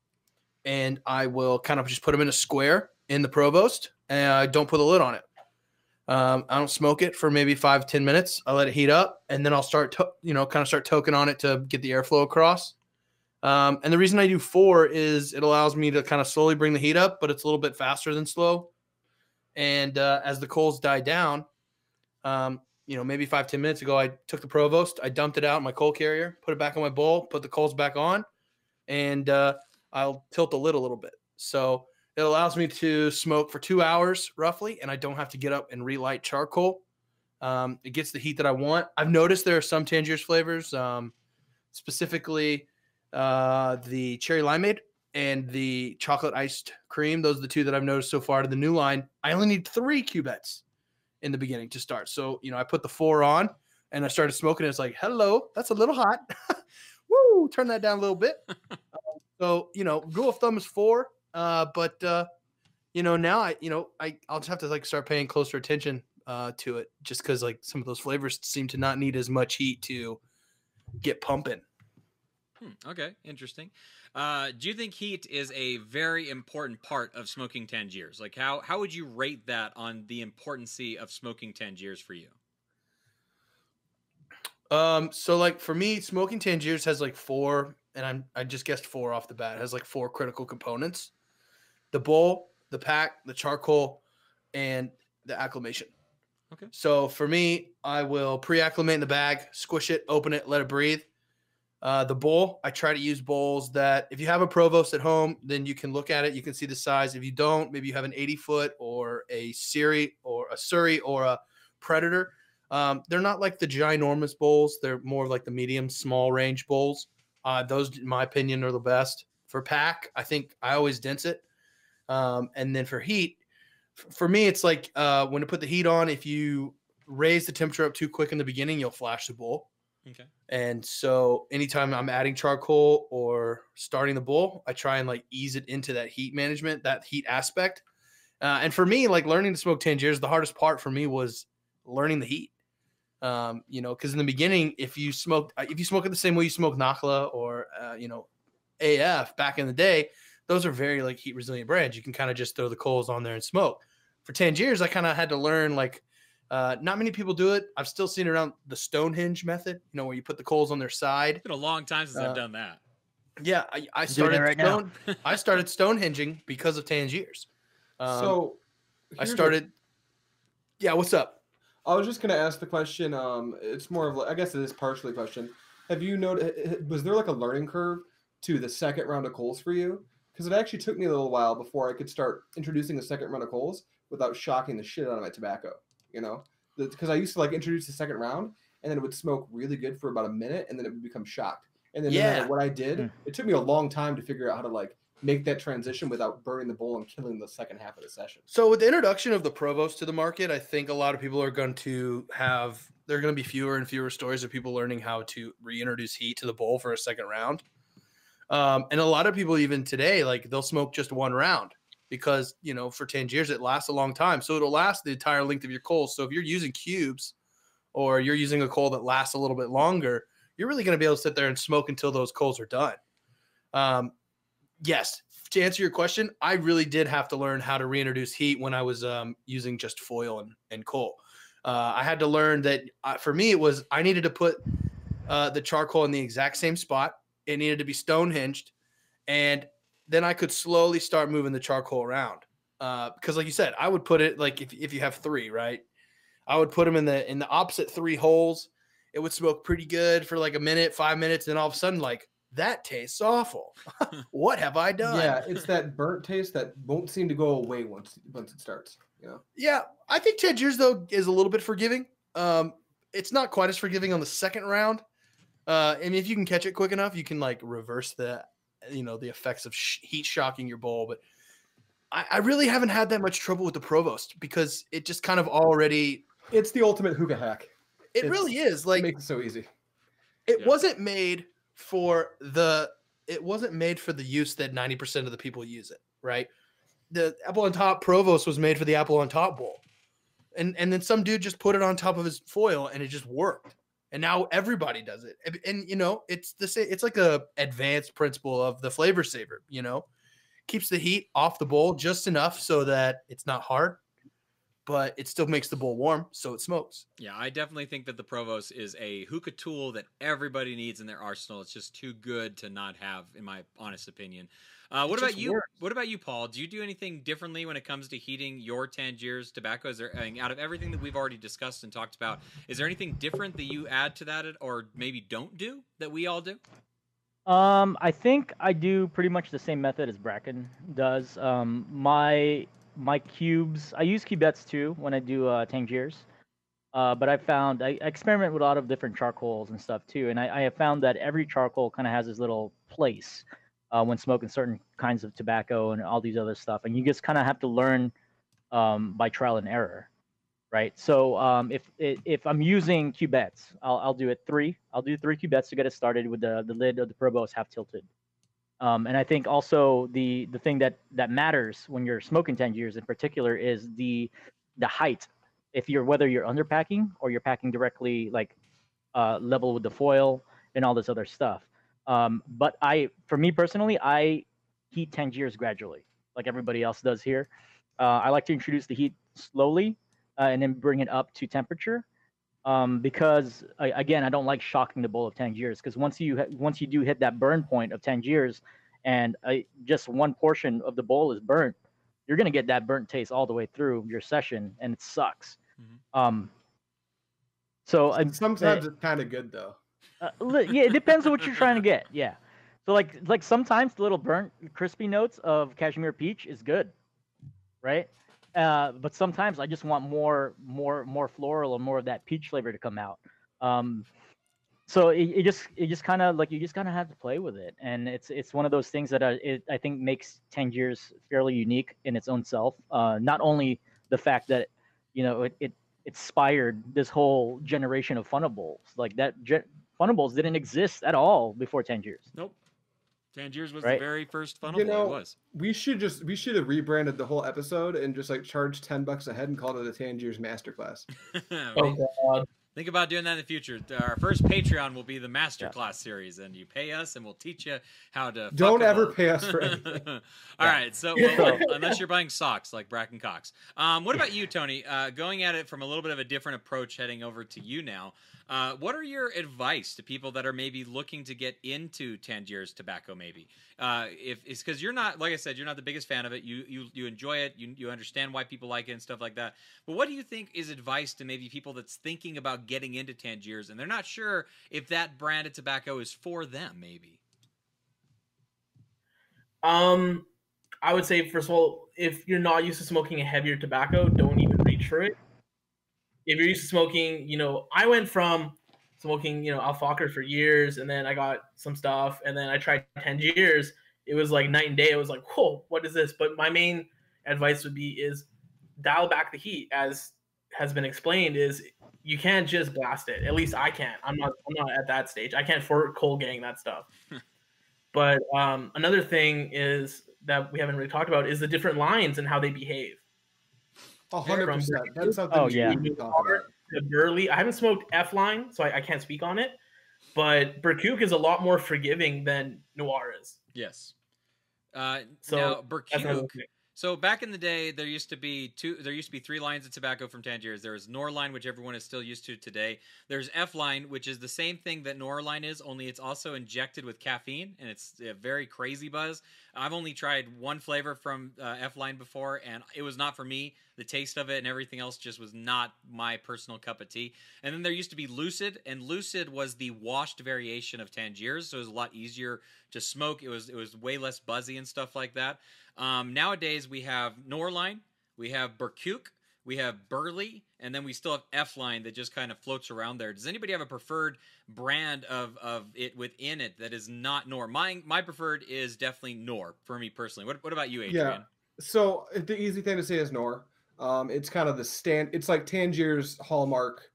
and I will kind of just put them in a square in the Provost, and I don't put a lid on it. Um, I don't smoke it for maybe five ten minutes. I let it heat up, and then I'll start, to, you know, kind of start toking on it to get the airflow across. Um, and the reason I do four is it allows me to kind of slowly bring the heat up, but it's a little bit faster than slow. And uh, as the coals die down, um, you know, maybe five ten minutes ago, I took the Provost, I dumped it out in my coal carrier, put it back on my bowl, put the coals back on, and uh, I'll tilt the lid a little bit. So it allows me to smoke for two hours roughly, and I don't have to get up and relight charcoal. Um, it gets the heat that I want. I've noticed there are some Tangiers flavors, um, specifically uh, the cherry limeade and the chocolate iced cream. Those are the two that I've noticed so far to the new line. I only need three cubettes in the beginning to start. So, you know, I put the four on and I started smoking. It's like, hello, that's a little hot. Woo, turn that down a little bit. Um, so, you know, rule of thumb is four. Uh, but, uh, you know, now I, you know, I, I'll just have to like start paying closer attention uh, to it just because like some of those flavors seem to not need as much heat to get pumping. Hmm, okay, interesting. Uh, do you think heat is a very important part of smoking Tangiers? Like, how how would you rate that on the importance of smoking Tangiers for you? Um, so like for me, smoking Tangiers has like four, and I'm I just guessed four off the bat. It has like four critical components: the bowl, the pack, the charcoal, and the acclimation. Okay. So for me, I will pre-acclimate in the bag, squish it, open it, let it breathe. Uh, the bowl, I try to use bowls that if you have a Provost at home, then you can look at it. You can see the size. If you don't, maybe you have an 80 foot or a Siri or a Surrey or a Predator. Um, they're not like the ginormous bowls. They're more like the medium, small range bowls. Uh, those, in my opinion, are the best. For pack, I think I always dense it. Um, and then for heat, for me, it's like uh, when to put the heat on, if you raise the temperature up too quick in the beginning, you'll flash the bowl. Okay. And so anytime I'm adding charcoal or starting the bowl, I try and like ease it into that heat management, that heat aspect. Uh, and for me, like learning to smoke Tangiers, the hardest part for me was learning the heat. Um, you know, because in the beginning, if you smoke, if you smoke it the same way you smoke Nakhla or uh, you know, AF back in the day, those are very like heat resilient brands. You can kind of just throw the coals on there and smoke. For Tangiers, I kind of had to learn like uh, not many people do it. I've still seen it around the Stonehenge method, you know, where you put the coals on their side. It's been a long time since Uh, I've done that. Yeah, I, I started right now. stone, I started Stonehenging because of Tangiers. Um, so I here's a- started. Yeah, what's up? I was just gonna ask the question. Um, it's more of like, I guess it is partially a question. Have you noted? Was there like a learning curve to the second round of coals for you? Because it actually took me a little while before I could start introducing the second round of coals without shocking the shit out of my tobacco. You know, because I used to like introduce the second round and then it would smoke really good for about a minute and then it would become shocked. And then no matter what I did, Hmm. it took me a long time to figure out how to like make that transition without burning the bowl and killing the second half of the session. So with the introduction of the Provost to the market, I think a lot of people are going to have there are going to be fewer and fewer stories of people learning how to reintroduce heat to the bowl for a second round. Um, and a lot of people even today, like they'll smoke just one round because you know for Tangiers it lasts a long time, so it'll last the entire length of your coals. So if you're using cubes or you're using a coal that lasts a little bit longer, you're really going to be able to sit there and smoke until those coals are done. Um, yes, to answer your question, I really did have to learn how to reintroduce heat when I was um, using just foil and, and coal. Uh, I had to learn that uh, for me, it was I needed to put uh, the charcoal in the exact same spot. It needed to be stone hinged. And then I could slowly start moving the charcoal around. Because, like you said, I would put it like if, if you have three, right? I would put them in the in the opposite three holes. It would smoke pretty good for like a minute, five minutes, and all of a sudden, like that tastes awful. what have I done? Yeah, it's that burnt taste that won't seem to go away once once it starts. You know. Yeah, I think Tangiers though is a little bit forgiving. Um, it's not quite as forgiving on the second round. Uh, and if you can catch it quick enough, you can like reverse the, you know, the effects of sh- heat shocking your bowl. But I, I really haven't had that much trouble with the Provost because it just kind of already. It's the ultimate hookah hack. It It's- really is It like makes it so easy. it Yeah. wasn't made for the it wasn't made for the use that 90% of the people use it right the apple on top provost was made for the apple on top bowl and and then some dude just put it on top of his foil and it just worked and now everybody does it and, and, you know it's the same it's like a advanced principle of the flavor saver you know keeps the heat off the bowl just enough so that it's not hard but it still makes the bowl warm so it smokes Yeah, I definitely think that the Provost is a hookah tool that everybody needs in their arsenal. It's just too good to not have, in my honest opinion. Uh, what It about you? works. What about you, Paul? Do you do anything differently when it comes to heating your Tangiers tobacco? Is there I mean, out of everything that we've already discussed and talked about? Is there anything different that you add to that, or maybe don't do that we all do? Um, I think I do pretty much the same method as Bracken does. Um, my my cubes, I use cubettes too when I do uh, Tangiers. Uh, but I found I, I experiment with a lot of different charcoals and stuff too, and I, I have found that every charcoal kind of has its little place. Uh, when smoking certain kinds of tobacco and all these other stuff, and you just kind of have to learn um, by trial and error, right? So um, if if I'm using cubettes, I'll I'll do it three. I'll do three cubettes to get it started with the the lid of the Provost half tilted. Um, and I think also the the thing that that matters when you're smoking Tangiers in particular is the the height. If you're whether you're underpacking or you're packing directly like uh, level with the foil and all this other stuff. Um, but I, for me personally, I heat Tangiers gradually, like everybody else does here. Uh, I like to introduce the heat slowly uh, and then bring it up to temperature. Um, because I, again, I don't like shocking the bowl of Tangiers because once you ha- once you do hit that burn point of Tangiers, and I, just one portion of the bowl is burnt, you're gonna get that burnt taste all the way through your session, and it sucks. Mhm. Um, so I, Sometimes it's kind of good though. Uh, yeah, it depends on what you're trying to get. Yeah. So like like sometimes the little burnt crispy notes of cashmere peach is good, right? Uh, but sometimes I just want more more more floral or more of that peach flavor to come out. Um, so it, it just it just kind of like you just kind of have to play with it, and it's it's one of those things that uh, it, I think makes Tangiers fairly unique in its own self. Uh, not only the fact that you know it, it inspired this whole generation of funnables like that ge- funnables didn't exist at all before Tangiers. Nope. Tangiers was Right. the very first funnel. You know- it was. We should just we should have rebranded the whole episode and just like charged ten bucks a head and called it a Tangiers Masterclass. Oh god. Think about doing that in the future. Our first Patreon will be the masterclass series, and you pay us, and we'll teach you how to. fuck Don't ever bowl. pay us for anything. All right, so well, unless you're buying socks like Bracken Cox. Um, what about you, Tony? Uh, going at it from a little bit of a different approach, heading over to you now. Uh, what are your advice to people that are maybe looking to get into Tangiers tobacco? Maybe uh, if it's because you're not, like I said, you're not the biggest fan of it. You you you enjoy it. You you understand why people like it and stuff like that. But what do you think is advice to maybe people that's thinking about getting into Tangiers and they're not sure if that brand of tobacco is for them? Maybe. Um, I would say first of all, if you're not used to smoking a heavier tobacco, don't even reach for it. If you're used to smoking, you know, I went from smoking, you know, Al Fakher for years, and then I got some stuff, and then I tried Tangiers. It was like night and day. It was like, whoa, what is this? But my main advice would be is dial back the heat, as has been explained. Is you can't just blast it. At least I can't. I'm not. I'm not at that stage. I can't for cold gang that stuff. But um, another thing is that we haven't really talked about is the different lines and how they behave. A hundred percent. That's something Oh, we yeah. need to. The Burley, I haven't smoked F line, so I, I can't speak on it. But Birquq is a lot more forgiving than Noir is. Yes. Uh, So, now That's another Birquq. thing. So back in the day, there used to be two. There used to be three lines of tobacco from Tangiers. There was Nor line, which everyone is still used to today. There's F line, which is the same thing that Nor line is, only it's also injected with caffeine, and it's a very crazy buzz. I've only tried one flavor from uh, F line before, and it was not for me. The taste of it and everything else just was not my personal cup of tea. And then there used to be Lucid, and Lucid was the washed variation of Tangiers, so it was a lot easier to smoke. It was it was way less buzzy and stuff like that. Um, nowadays we have Norline, we have Birquq, we have Burley, and then we still have F line that just kind of floats around there. Does anybody have a preferred brand of, of it within it that is not Nor? My my preferred is definitely Nor for me personally. What what about you, Adrian? Yeah. So the easy thing to say is Nor. Um, it's kind of the stand. It's like Tangier's hallmark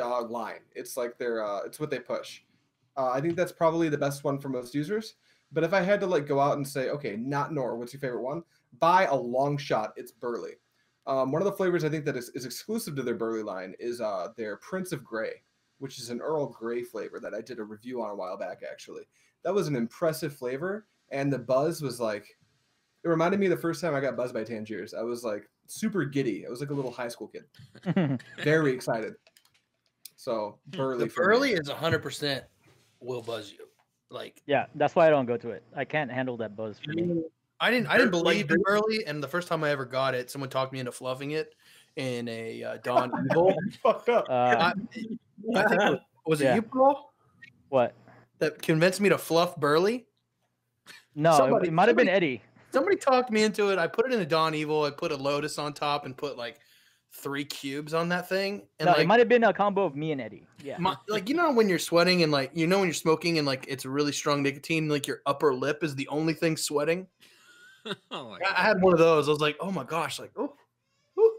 uh, line. It's like their. Uh, it's what they push. Uh, I think that's probably the best one for most users. But if I had to like go out and say, okay, not Nor, what's your favorite one? By a long shot, it's Burley. Um, one of the flavors I think that is, is exclusive to their Burley line is uh, their Prince of Grey, which is an Earl Grey flavor that I did a review on a while back. Actually, that was an impressive flavor, and the buzz was like it reminded me of the first time I got buzzed by Tangiers. I was like super giddy. I was like a little high school kid, very excited. So Burley, The for me. Burley is 100% will buzz you. Like yeah that's why i don't go to it i can't handle that buzz for me I didn't I didn't believe in Burley, and the first time I ever got it, someone talked me into fluffing it in a uh, Don Evil. fucked up. uh, I, I think it was, was Yeah. it you, Paul, what that convinced me to fluff Burley? no it- Somebody- it, might have been eddie Somebody talked me into it. I put it in a Don Evil. I put a Lotus on top and put like three cubes on that thing, and no, like it might have been a combo of me and Eddie. Yeah. my, like you know when you're sweating and like you know when you're smoking and like it's really strong nicotine, like your upper lip is the only thing sweating. oh my I, I had one of those. I was like, oh my gosh, like oh, oh.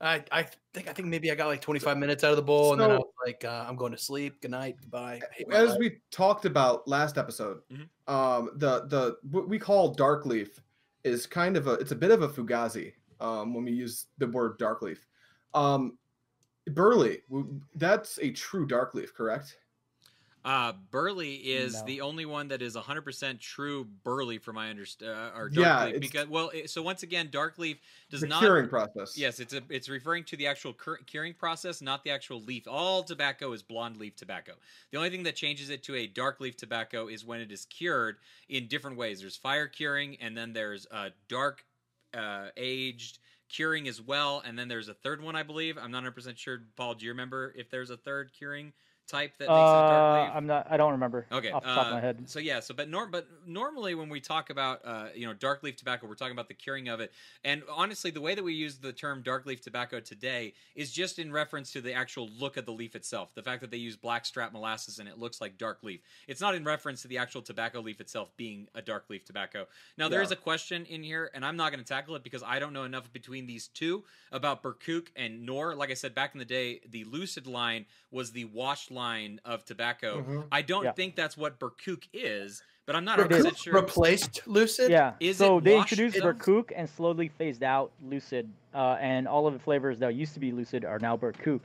I I think I think maybe I got like 25 minutes out of the bowl, and then I was like, uh, I'm going to sleep. Good night, goodbye. I hate my As life. we talked about last episode, Mhm. um, the the what we call dark leaf is kind of a it's a bit of a fugazi um, when we use the word dark leaf. Um, Burley, that's a true dark leaf, correct? Uh, Burley is No. the only one that is 100% true Burley, from my understanding. Uh, or Yeah, Dark Leaf, it's- because well, it, so once again, Dark Leaf does the not. curing process. Yes, it's a it's referring to the actual cur- curing process, not the actual leaf. All tobacco is blonde leaf tobacco. The only thing that changes it to a dark leaf tobacco is when it is cured in different ways. There's fire curing, and then there's uh, dark uh, aged curing as well, and then there's a third one, I believe. I'm not 100 percent sure. Paul, do you remember if there's a third curing type that makes it dark Uh, leaf? I'm not. I don't remember. Okay, Off the top of uh, my head. So yeah, so but norm, but normally when we talk about uh, you know dark leaf tobacco, we're talking about the curing of it. And honestly, the way that we use the term dark leaf tobacco today is just in reference to the actual look of the leaf itself. The fact that they use black strap molasses and it looks like dark leaf. It's not in reference to the actual tobacco leaf itself being a dark leaf tobacco. Now there Yeah. is a question in here, and I'm not going to tackle it because I don't know enough between these two about Birquq and Nor. Like I said back in the day, the Lucid line was the washed line of tobacco. Mhm. I don't Yeah. think that's what Birquq is, but I'm not It 100% is. sure. replaced Lucid. Yeah. is so it they introduced in- Birquq and slowly phased out Lucid, uh, and all of the flavors that used to be Lucid are now Birquq.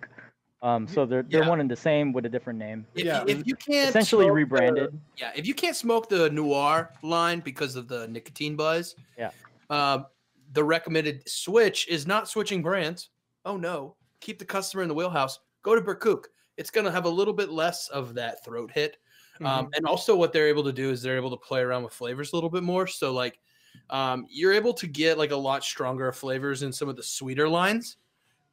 Um, so they're they're Yeah. one and the same with a different name. If, Yeah. you, if you can't Essentially smoke the- rebranded. yeah, if you can't smoke the Noir line because of the nicotine buzz, Yeah. uh, the recommended switch is not switching brands. Oh no, keep the customer in the wheelhouse. Go to Birquq. It's going to have a little bit less of that throat hit. Mm-hmm. Um, and also, what they're able to do is they're able to play around with flavors a little bit more. So, like, um, you're able to get like a lot stronger flavors in some of the sweeter lines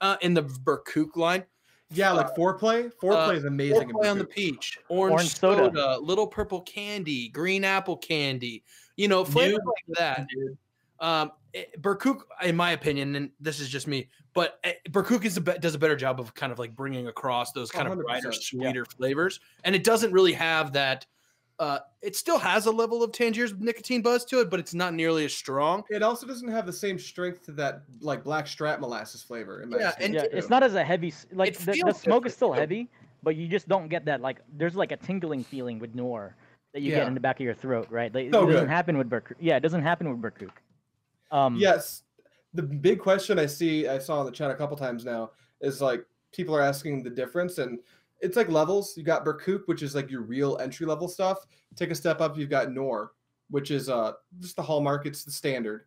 uh, in the Birquq line. Yeah, like foreplay. Foreplay uh, is amazing. Foreplay on the peach, orange, Orange soda, soda. little purple candy, green apple candy. You know, flavors New- like that. Um, it, Birquq, in my opinion, and this is just me, but uh, Birquq is a be- does a better job of kind of like bringing across those kind of brighter, 100%, yeah. sweeter flavors, and it doesn't really have that. Uh, it still has a level of Tangier's nicotine buzz to it, but it's not nearly as strong. It also doesn't have the same strength to that like black strap molasses flavor. In my Yeah, and Yeah, too. it's not as a heavy. Like the, the smoke is still too. heavy, but you just don't get that like. There's like a tingling feeling with Noir that you Yeah. get in the back of your throat, right? Like, So it doesn't good. happen with Birquq. Yeah, it doesn't happen with Birquq. Um, Yes. The big question I see, I saw in the chat a couple times now, is like people are asking the difference, and it's like levels. You got Birquq, which is like your real entry level stuff. Take a step up, you've got Nor, which is uh just the hallmark. It's the standard.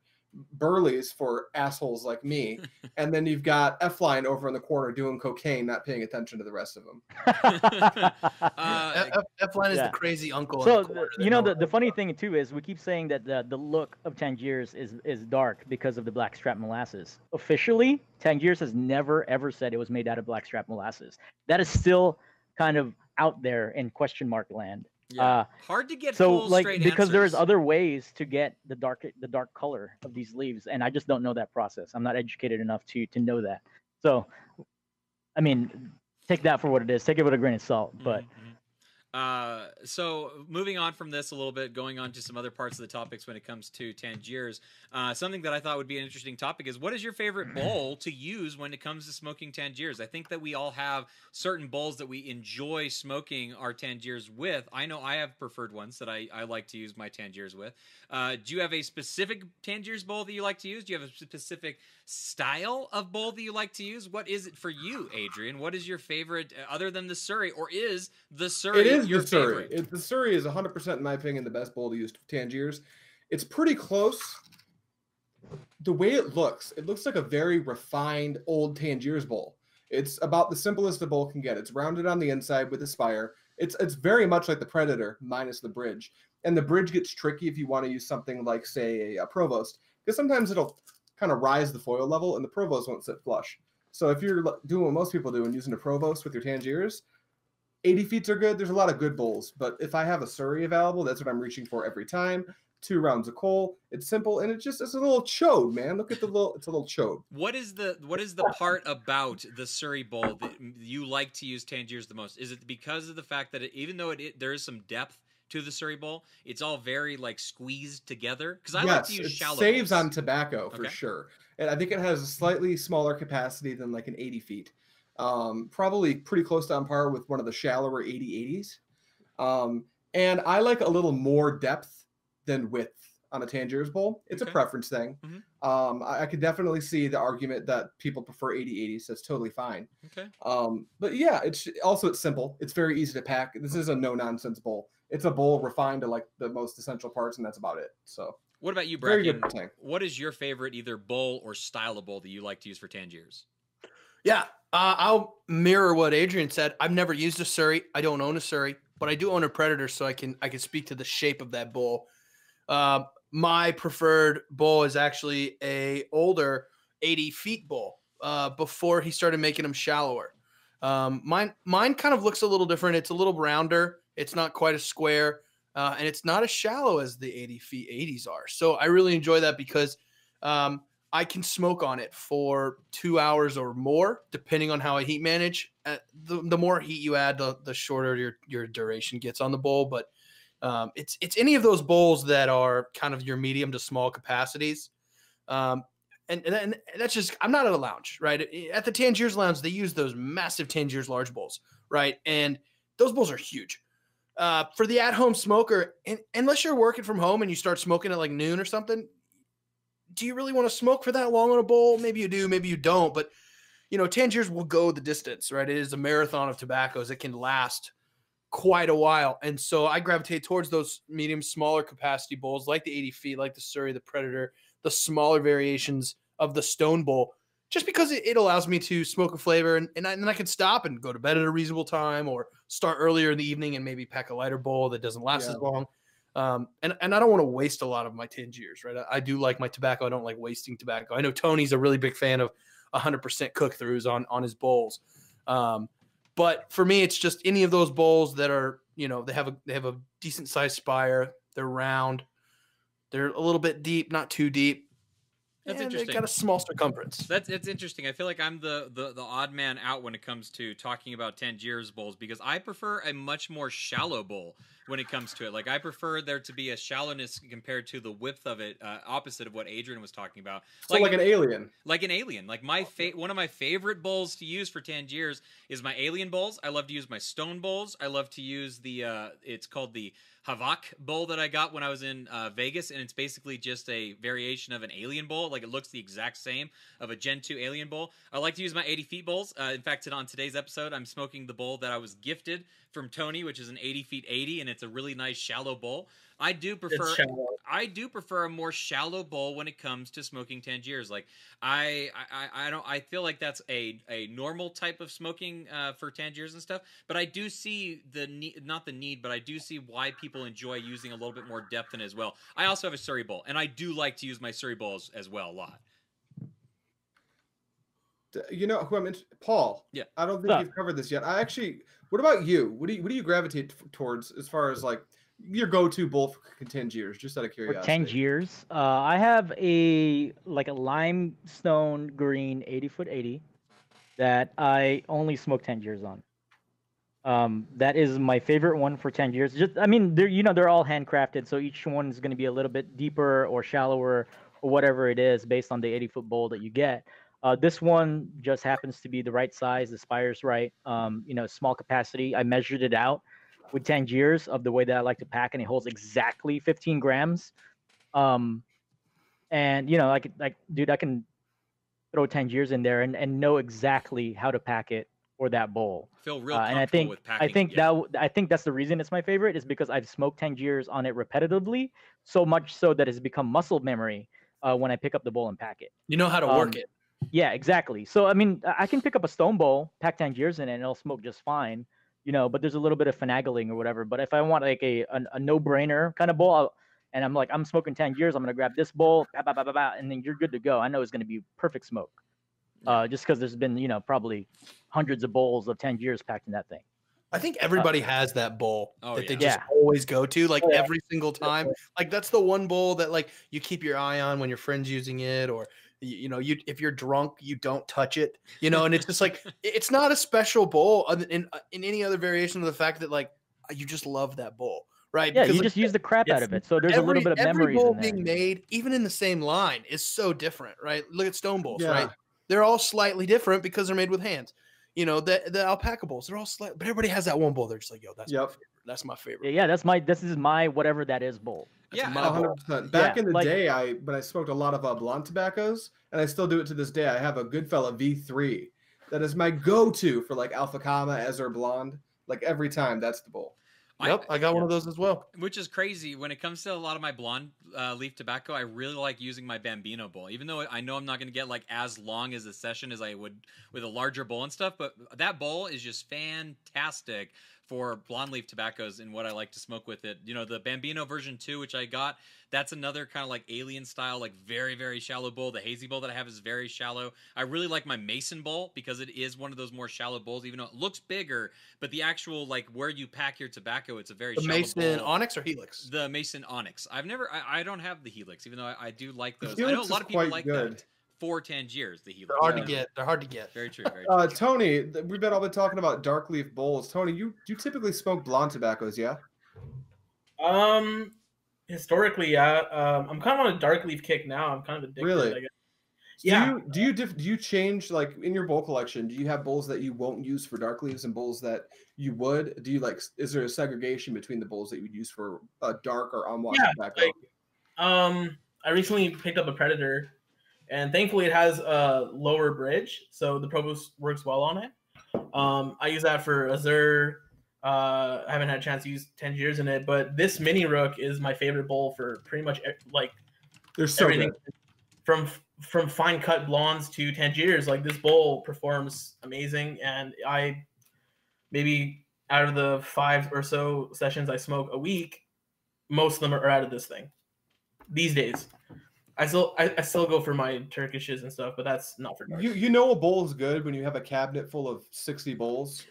Burley's for assholes like me, and then you've got F line over in the corner doing cocaine, not paying attention to the rest of them. Uh, F, F line is yeah. the crazy uncle. so the the- corner you know the, the funny about. thing too is we keep saying that the, the look of Tangiers is is dark because of the blackstrap molasses. Officially, Tangiers has never ever said it was made out of blackstrap molasses. That is still kind of out there in question mark land. Yeah. Uh, hard to get so full like straight because there's other ways to get the dark the dark color of these leaves and i just don't know that process i'm not educated enough to to know that so i mean take that for what it is take it with a grain of salt but Mhm, mhm. Uh, so moving on from this a little bit, going on to some other parts of the topics when it comes to Tangiers. Uh, something that I thought would be an interesting topic is what is your favorite bowl to use when it comes to smoking Tangiers? I think that we all have certain bowls that we enjoy smoking our Tangiers with. I know I have preferred ones that I, I like to use my Tangiers with. Uh, do you have a specific Tangiers bowl that you like to use? Do you have a specific style of bowl that you like to use? What is it for you, Adrian? What is your favorite uh, other than the Surrey, or is the Surrey is your the Surrey. It, the Surrey is 100%, in my opinion, the best bowl to use Tangiers. It's pretty close. The way it looks, it looks like a very refined old Tangiers bowl. It's about the simplest a bowl can get. It's rounded on the inside with a spire. It's it's very much like the Predator minus the bridge. And the bridge gets tricky if you want to use something like, say, a, a Provost, because sometimes it'll kind of rise the foil level, and the Provost won't sit flush. So if you're doing what most people do and using a Provost with your Tangiers, 80 feet are good. There's a lot of good bowls, but if I have a Surrey available, that's what I'm reaching for every time. two rounds of coal. It's simple and it's just it's a little chode, man. Look at the little it's a little chode. What is the what is the part about the Surrey Bowl that you like to use Tangiers the most? Is it because of the fact that it, even though it, it there is some depth to the Surrey Bowl, it's all very like squeezed together? Because I like to use shallow. it shallow. saves bowls. on tobacco for Okay. sure, and I think it has a slightly smaller capacity than like an 80 feet. Um, probably pretty close to on par with one of the shallower 80 80s. Um, and I like a little more depth than width on a Tangiers bowl. It's Okay. a preference thing. Mhm. Um, I, I could definitely see the argument that people prefer 80 80s. That's totally fine. Okay. Um, but yeah, it's also it's simple. It's very easy to pack. This is a no nonsense bowl. It's a bowl refined to like the most essential parts, and that's about it. So What about you, Bracken? What is your favorite either bowl or style of bowl that you like to use for Tangiers? Yeah, uh, I'll mirror what Adrian said. I've never used a Surrey. I don't own a Surrey, but I do own a Predator, so I can I can speak to the shape of that bull. Uh, my preferred bull is actually a older 80 feet bull. Uh, before he started making them shallower, um, mine mine kind of looks a little different. It's a little rounder. It's not quite as square, uh, and it's not as shallow as the 80 feet 80s are. So I really enjoy that because um, I can smoke on it for two hours or more, depending on how I heat manage. Uh, the, the more heat you add, the, the shorter your, your duration gets on the bowl. But um, it's it's any of those bowls that are kind of your medium to small capacities. Um, and, and, and that's just I'm not at a lounge, right? At the Tangiers Lounge, they use those massive Tangiers large bowls, right? And those bowls are huge. Uh, for the at-home smoker, and, unless you're working from home and you start smoking at like noon or something, do you really want to smoke for that long on a bowl? Maybe you do, maybe you don't. But you know, Tangiers will go the distance, right? It is a marathon of tobaccos. It can last quite a while, and so I gravitate towards those medium, smaller capacity bowls, like the 80 feet, like the Surrey, the Predator, the smaller variations of the Stone Bowl, just because it, it allows me to smoke a flavor, and, and, I, and then I can stop and go to bed at a reasonable time, or start earlier in the evening and maybe pack a lighter bowl that doesn't last Yeah. as long. Um, and, and I don't want to waste a lot of my Tangiers, right? I, I do like my tobacco. I don't like wasting tobacco. I know Tony's a really big fan of 100% cook throughs on, on his bowls. Um, but for me, it's just any of those bowls that are, you know, they have a, they have a decent sized spire. They're round. They're a little bit deep, not too deep. That's interesting. Got a small circumference. That's it's interesting. I feel like I'm the, the the odd man out when it comes to talking about Tangiers bowls because I prefer a much more shallow bowl when it comes to it. Like I prefer there to be a shallowness compared to the width of it, uh, opposite of what Adrian was talking about. So like, an alien. like an alien. Like my fa- one of my favorite bowls to use for Tangiers is my alien bowls. I love to use my stone bowls. I love to use the uh it's called the Havak bowl that I got when I was in uh, Vegas, and it's basically just a variation of an alien bowl. Like it looks the exact same of a Gen 2 alien bowl. I like to use my 80 feet bowls. Uh, in fact, on today's episode, I'm smoking the bowl that I was gifted from Tony, which is an 80 feet 80, and it's a really nice shallow bowl. I do prefer I do prefer a more shallow bowl when it comes to smoking Tangiers. Like I, I, I don't. I feel like that's a a normal type of smoking uh, for Tangiers and stuff. But I do see the need, not the need, but I do see why people enjoy using a little bit more depth in it as well. I also have a Surrey bowl, and I do like to use my Surrey bowls as well a lot. You know who I'm in- Paul. Yeah. I don't think What's up? you've covered this yet. I actually. What about you? What do you what do you gravitate t- towards as far as like your go-to bowl for Tangiers? Just out of for curiosity. 10 years. Uh, I have a like a limestone green 80 foot 80 that I only smoke Tangiers on. Um, that is my favorite one for Tangiers. Just I mean, they're you know they're all handcrafted, so each one is going to be a little bit deeper or shallower or whatever it is based on the 80 foot bowl that you get. Uh, this one just happens to be the right size. The spire's right. Um, you know, small capacity. I measured it out with Tangiers of the way that I like to pack, and it holds exactly 15 grams. Um, and you know, like like dude, I can throw Tangiers in there and, and know exactly how to pack it for that bowl. Feel real Uh, and I think. I think yeah. that I think that's the reason it's my favorite is because I've smoked Tangiers on it repetitively, so much so that it's become muscle memory uh, when I pick up the bowl and pack it. You know how to work Um, it. Yeah, exactly. So I mean, I I can pick up a stone bowl, pack Tangiers in it, and it'll smoke just fine. You know, but there's a little bit of finagling or whatever. But if I want like a a, a no-brainer kind of bowl, I'll, and I'm like I'm smoking Tangiers, I'm gonna grab this bowl, bah, bah, bah, bah, bah, and then you're good to go. I know it's gonna be perfect smoke. Uh, just because there's been you know probably hundreds of bowls of Tangiers packed in that thing. I think everybody has that bowl Oh, that they yeah. just Yeah. always go to, like Oh, yeah. every single time. Like that's the one bowl that like you keep your eye on when your friend's using it, or you, you know, you if you're drunk, you don't touch it. You know, and it's just like it's not a special bowl in uh, in any other variation of the fact that like you just love that bowl, right? Yeah, Because, you like, just use the crap out of it. So there's a little bit of every bowl being made, even in the same line, is so different, right? Look at stone bowls, right? They're all slightly different because they're made with hands. You know, the the alpaca bowls, they're all slight, but everybody has that one bowl. They're just like, yo, that's my favorite. That's my Yeah, favorite. yeah, that's my this is my whatever that is bowl. That's Yeah, my and- bowl. hundred percent. Back Yeah, in the like- day, I when I smoked a lot of uh, blonde tobaccos, and I still do it to this day. I have a Goodfella V3 that is my go-to for like Alpha Kama, Azure Blonde. Like every time, that's the bowl. Yep, I got one of those as well. which is crazy when it comes to a lot of my blonde uh, leaf tobacco i really like using my bambino bowl even though i know i'm not going to get like as long as a session as i would with a larger bowl and stuff but that bowl is just fantastic for blonde leaf tobaccos and what i like to smoke with it you know the bambino version 2 which i got that's another kind of like alien style like very very shallow bowl the hazy bowl that i have is very shallow i really like my mason bowl because it is one of those more shallow bowls even though it looks bigger but the actual like where you pack your tobacco it's a very The shallow Mason bowl. Onyx or Helix? The Mason Onyx. I've never. I, I don't have the Helix, even though I, I do like those. I know a lot of people like good. that. For Tangiers, the Helix. They're hard Yeah. to get. They're hard to get. Very true. Very true. Uh, Tony, we've been all been talking about dark leaf bowls. Tony, you you typically smoke blonde tobaccos, yeah? Um, historically, yeah. Um, I'm kind of on a dark leaf kick now. I'm kind of addicted. Really? I guess. Do Yeah. you do you diff, do you change like in your bowl collection? Do you have bowls that you won't use for dark leaves and bowls that you would? Do you like? Is there a segregation between the bowls that you would use for uh, dark or unwashed Yeah, tobacco? like- Um, I recently picked up a Predator, and thankfully it has a lower bridge, so the Provost works well on it. Um, I use that for Azure. Uh, I haven't had a chance to use Tangiers in it, but this mini rook is my favorite bowl for pretty much like They're so everything good. from from fine cut blondes to Tangiers. Like this bowl performs amazing, and I maybe out of the five or so sessions I smoke a week, most of them are out of this thing. These days, I still I, I still go for my Turkishes and stuff, but that's not for dark. You you know a bowl is good when you have a cabinet full of sixty bowls,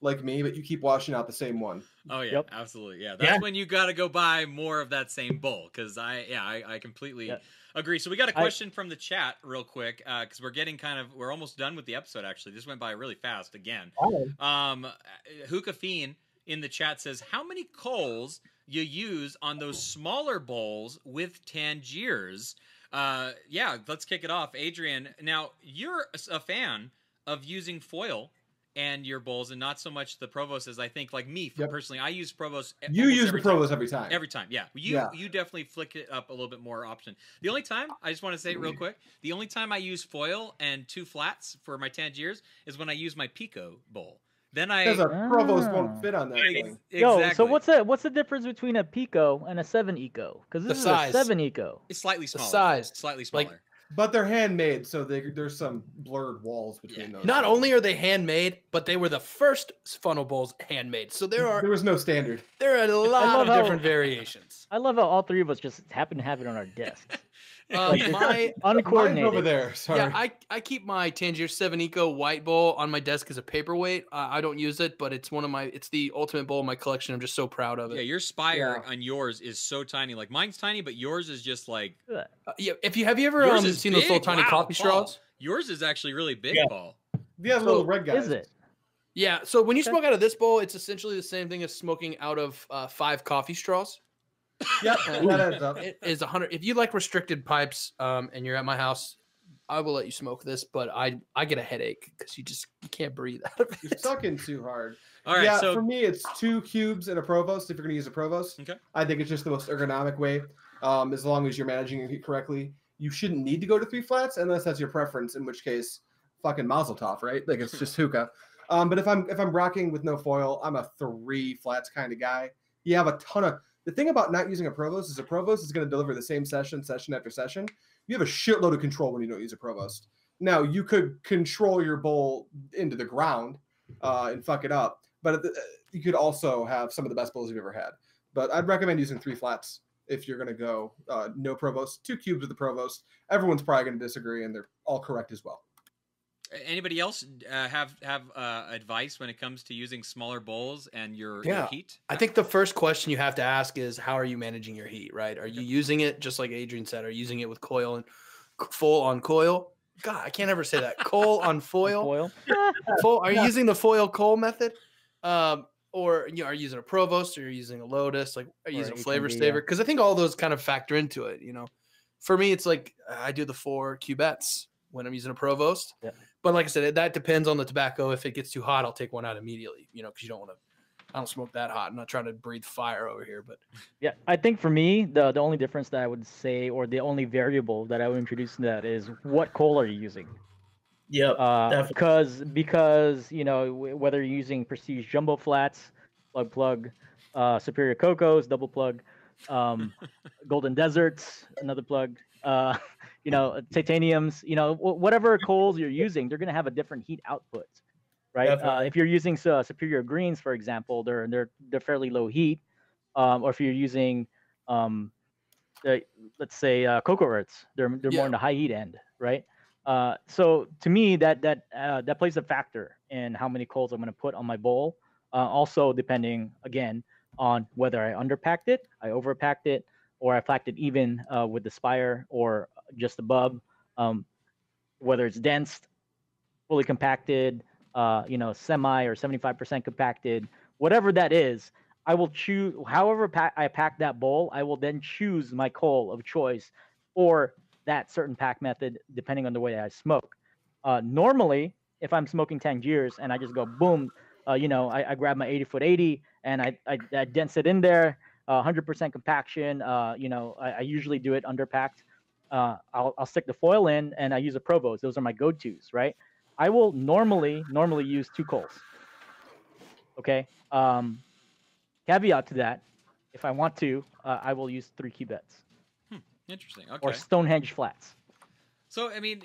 like me, but you keep washing out the same one. Oh yeah, Yep. absolutely. Yeah, that's Yeah. when you got to go buy more of that same bowl because I yeah I, I completely Yeah. agree. So we got a question from the chat real quick because we're getting kind of we're almost done with the episode. Actually, this went by really fast again. Um, Hookah Fiend in the chat says, "How many coals you use on those smaller bowls with Tangiers?" Uh, yeah, let's kick it off, Adrian. Now you're a- fan of using foil and your bowls, and not so much the Provost as I think. Like me Yep. personally, I use Provost. You use the every time. Every time. Every time, yeah. You Yeah. you definitely flick it up a little bit more option. The only time I just want to say it real quick, the only time I use foil and two flats for my Tangiers is when I use my Pico bowl. Then I Because a Provost Ah. won't fit on that Ex- thing. Yo, so what's the what's the difference between a Pico and a seven Eco? Because this The is size. a seven Eco. It's slightly The smaller. size. slightly Like- smaller. But they're handmade, so they, there's some blurred walls between Yeah. those. Not only are they handmade, but they were the first funnel bowls handmade. So there are there was no standard. there are a lot love of how- different variations. I love how all three of us just happen to have it on our desks. Uh, my Mine's Uncoordinated. over there. Sorry. yeah, I, I keep my Tangier Seven Eco white bowl on my desk as a paperweight. Uh, I don't use it, but it's one of my it's the ultimate bowl in my collection. I'm just so proud of it. Yeah, your spire Yeah. on yours is so tiny. Like mine's tiny, but yours is just like Uh, yeah, if you have you ever um, is seen those little tiny Wow, coffee Paul. straws? Yours is actually really big, Yeah. Paul. yeah, so little red guys. Is it? Yeah. So when you Okay. smoke out of this bowl, it's essentially the same thing as smoking out of uh, five coffee straws. Yep, that adds up. It is a hundred. If you like restricted pipes, um, and you're at my house, I will let you smoke this, but I I get a headache because you just you can't breathe out of You're sucking too hard. All right, yeah, so for me, it's two cubes and a provost. If you're gonna use a provost, Okay. I think it's just the most ergonomic way. Um, as long as you're managing it correctly, you shouldn't need to go to three flats unless that's your preference. In which case, fucking Mazel Tov, right? Like it's just hookah. Um, but if I'm if I'm rocking with no foil, I'm a three flats kind of guy. You have a ton of the thing about not using a provost is a provost is going to deliver the same session, session after session. You have a shitload of control when you don't use a provost. Now you could control your bowl into the ground uh, and fuck it up, but you could also have some of the best bowls you've ever had. But I'd recommend using three flats if you're going to go uh, no provost, two cubes with the provost. Everyone's probably going to disagree, and they're all correct as well. Anybody else uh, have have uh, advice when it comes to using smaller bowls and your, your heat? I think the first question you have to ask is how are you managing your heat, right? Are you using it just like Adrian said? Are you using it with coil and c- full on coil? God, I can't ever say that. Coal on foil. Foil. Full, are you using the foil coal method? Um, or you know, are you using a provost or you're using a lotus? Like are you Or using a flavor yeah. saver? Because I think all those kind of factor into it, you know. For me, it's like I do the four cubettes when I'm using a provost. Yeah. But like I said, that depends on the tobacco. If it gets too hot, I'll take one out immediately, you know, because you don't want to I don't smoke that hot. I'm not trying to breathe fire over here, but Yeah, I think for me, the the only difference that I would say, or the only variable that I would introduce in that is what coal are you using? Yep. Uh, because because you know w- whether you're using Prestige Jumbo Flats, plug plug, uh, Superior Cocos, double plug, um, Golden Deserts, another plug, uh, you know titaniums, you know wh- whatever coals you're using, they're gonna have a different heat output, right? Uh, if you're using uh, Superior Greens, for example, they're they're they're fairly low heat, um, or if you're using um, the, let's say uh, cocoa earths, they're they're Yeah. more in the high heat end, right? Uh, so to me, that that uh, that plays a factor in how many coals I'm going to put on my bowl. Uh, also, depending again on whether I underpacked it, I overpacked it, or I packed it even uh, with the spire or just above. Um, whether it's dense, fully compacted, uh, you know, semi or 75% compacted, whatever that is, I will choose. However, I pack that bowl, I will then choose my coal of choice or that certain pack method, depending on the way I smoke. Uh, normally, if I'm smoking Tangiers and I just go boom, uh, you know, I, I grab my 80 foot 80 and I, I, I dense it in there, uh, 100% compaction. Uh, you know, I, I usually do it under underpacked. Uh, I'll, I'll stick the foil in and I use a Provost. Those are my go-tos, right? I will normally normally use two coals. Okay. Um, caveat to that, if I want to, uh, I will use three cubettes Interesting. Okay. or Stonehenge flats. So I mean,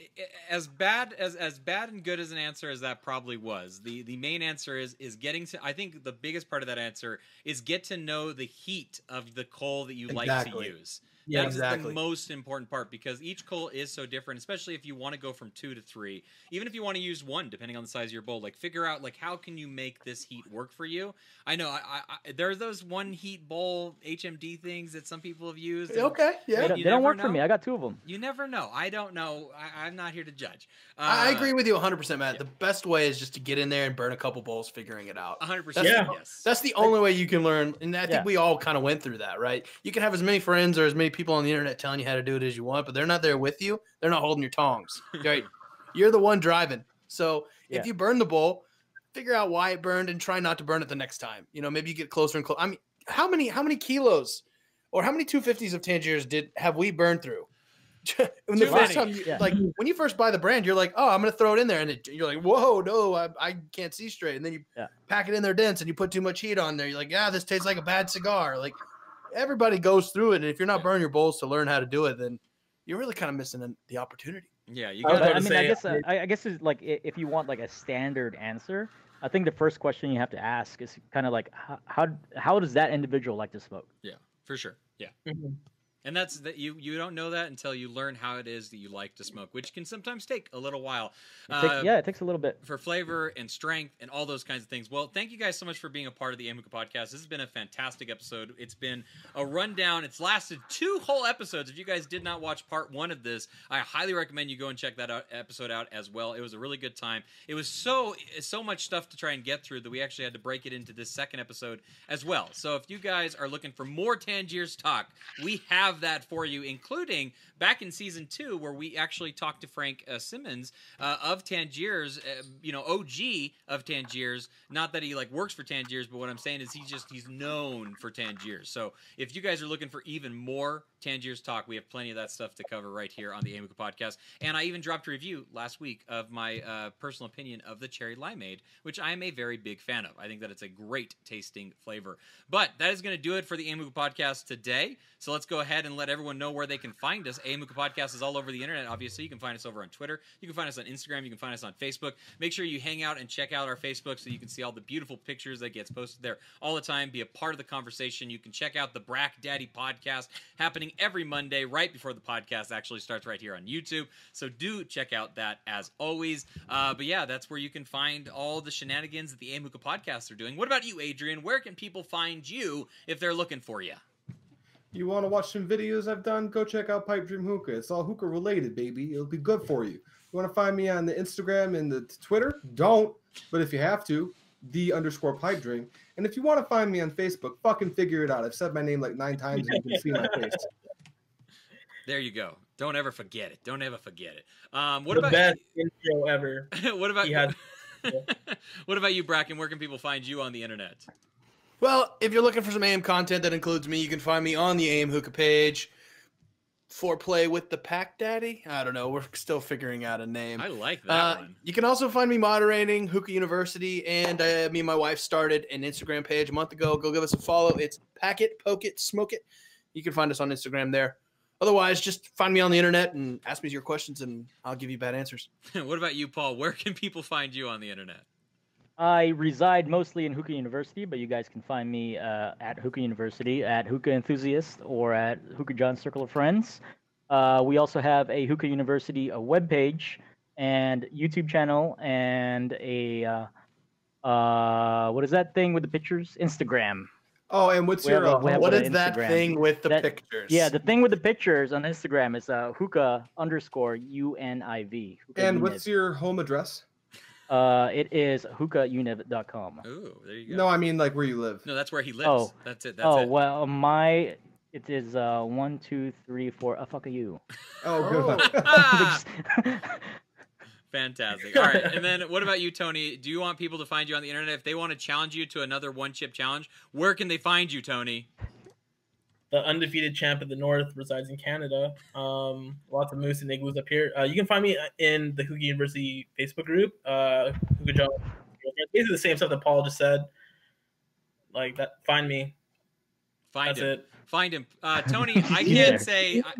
as bad as as bad and good as an answer as that probably was, the the main answer is is getting to. I think the biggest part of that answer is get to know the heat of the coal that you like to use. Yeah, That's exactly. the most important part because each coal is so different, especially if you want to go from two to three. Even if you want to use one, depending on the size of your bowl, like figure out like how can you make this heat work for you. I know I, I, I there are those one heat bowl HMD things that some people have used. and okay, They yeah. don't, they don't never work for me. I got two of them. You never know. I don't know. I, I'm not here to judge. Uh, I I agree with you 100%, Matt. The best way is just to get in there and burn a couple bowls figuring it out. 100. That's- percent Yeah. Yes. That's the only way you can learn. And I think Yeah. we all kind of went through that, right? You can have as many friends or as many people on the internet telling you how to do it as you want, but they're not there with you. They're not holding your tongs. Right? You're the one driving. So Yeah. if you burn the bowl, figure out why it burned and try not to burn it the next time. You know, maybe you get closer and closer. I mean, how many how many kilos or how many 250s of Tangiers did have we burned through? when the first time, you, Yeah. like when you first buy the brand, you're like, "Oh, I'm gonna throw it in there," and it, you're like, "Whoa, no, I, I can't see straight." And then you Yeah. pack it in there dense, and you put too much heat on there. You're like, "Yeah, this tastes like a bad cigar." Like everybody goes through it, and if you're not burning your bowls to learn how to do it, then you're really kind of missing the opportunity. yeah. You I got But, about I mean, I guess uh, I, I guess is like if you want like a standard answer, I think the first question you have to ask is kind of like how how, how does that individual like to smoke? Yeah, for sure. Yeah. Mhm. And that's that you you don't know that until you learn how it is that you like to smoke, which can sometimes take a little while. It take- Uh, yeah, it takes a little bit. for flavor and strength and all those kinds of things. Well, thank you guys so much for being a part of the AM Hookah podcast. This has been a fantastic episode. It's been a rundown. It's lasted two whole episodes. If you guys did not watch part one of this, I highly recommend you go and check that out, episode out as well. It was a really good time. It was so so much stuff to try and get through that we actually had to break it into this second episode as well. So if you guys are looking for more Tangiers talk, we have that for you, including back in season two where we actually talked to Frank uh, Simmons uh, of Tangiers, uh, you know, OG of Tangiers. Not that he like works for Tangiers, but what I'm saying is he's just he's known for Tangiers. So if you guys are looking for even more Tangiers talk, we have plenty of that stuff to cover right here on the AM Hookah podcast. And I even dropped a review last week of my uh, personal opinion of the cherry limeade, which I am a very big fan of. I think that it's a great tasting flavor. But that is going to do it for the AM Hookah podcast today. So let's go ahead and let everyone know where they can find us. AM Hookah podcast is all over the internet. Obviously, you can find us over on Twitter. You can find us on Instagram. You can find us on Facebook. Make sure you hang out and check out our Facebook so you can see all the beautiful pictures that gets posted there all the time. Be a part of the conversation. You can check out the Brack Daddy podcast happening happening every Monday, right before the podcast actually starts, right here on YouTube. So do check out that as always. Uh, but yeah, that's where you can find all the shenanigans that the AM Hookah podcasts are doing. What about you, Adrian? Where can people find you if they're looking for you? You want to watch some videos I've done? Go check out Pipe Dream Hookah. It's all hookah related, baby. It'll be good for you. You want to find me on the Instagram and the Twitter? Don't. But if you have to, the underscore pipe dream. And if you want to find me on Facebook, fucking figure it out. I've said my name like nine times and you can see my face. There you go. Don't ever forget it. Don't ever forget it. Um, what the about best intro ever. what about He has- what about you, Bracken? Where can people find you on the internet? Well, if you're looking for some AIM content that includes me, you can find me on the AM hookah page. Foreplay with the Pack Daddy. I don't know. We're still figuring out a name. I like that Uh, one. you can also find me moderating Hookah University, and uh, me and my wife started an Instagram page a month ago. Go give us a follow. It's Pack It, Poke It, Smoke It. You can find us on Instagram there. Otherwise, just find me on the internet and ask me your questions, and I'll give you bad answers. what about you, Paul? Where can people find you on the internet? I reside mostly in Hookah University, but you guys can find me uh, at Hookah University, at Hookah Enthusiast, or at Hookah John Circle of Friends. Uh, we also have a Hookah University a webpage and YouTube channel and a uh, uh, what is that thing with the pictures? Instagram. Oh, and what's We your a- What is that thing with the That- pictures? Yeah, the thing with the pictures on Instagram is uh, hookah underscore U N I V. and what's your home address? Uh, it is hookahuniv.com. Ooh, there you go. No, I mean like where you live. No, that's where he lives. Oh. That's it. That's oh it. well, my it is uh one two three four. Uh, fuck of you. Oh, good one. Ah, fantastic. All right, and then what about you, Tony? Do you want people to find you on the internet if they want to challenge you to another one chip challenge? Where can they find you, Tony? The undefeated champ of the North resides in Canada. Um, lots of moose and igloos up here. Uh, you can find me in the Hookah University Facebook group. Uh, Hookah John. Basically the same stuff that Paul just said. Like that. Find me. Find That's him. it. Find him. Uh, Tony, I can't say. I,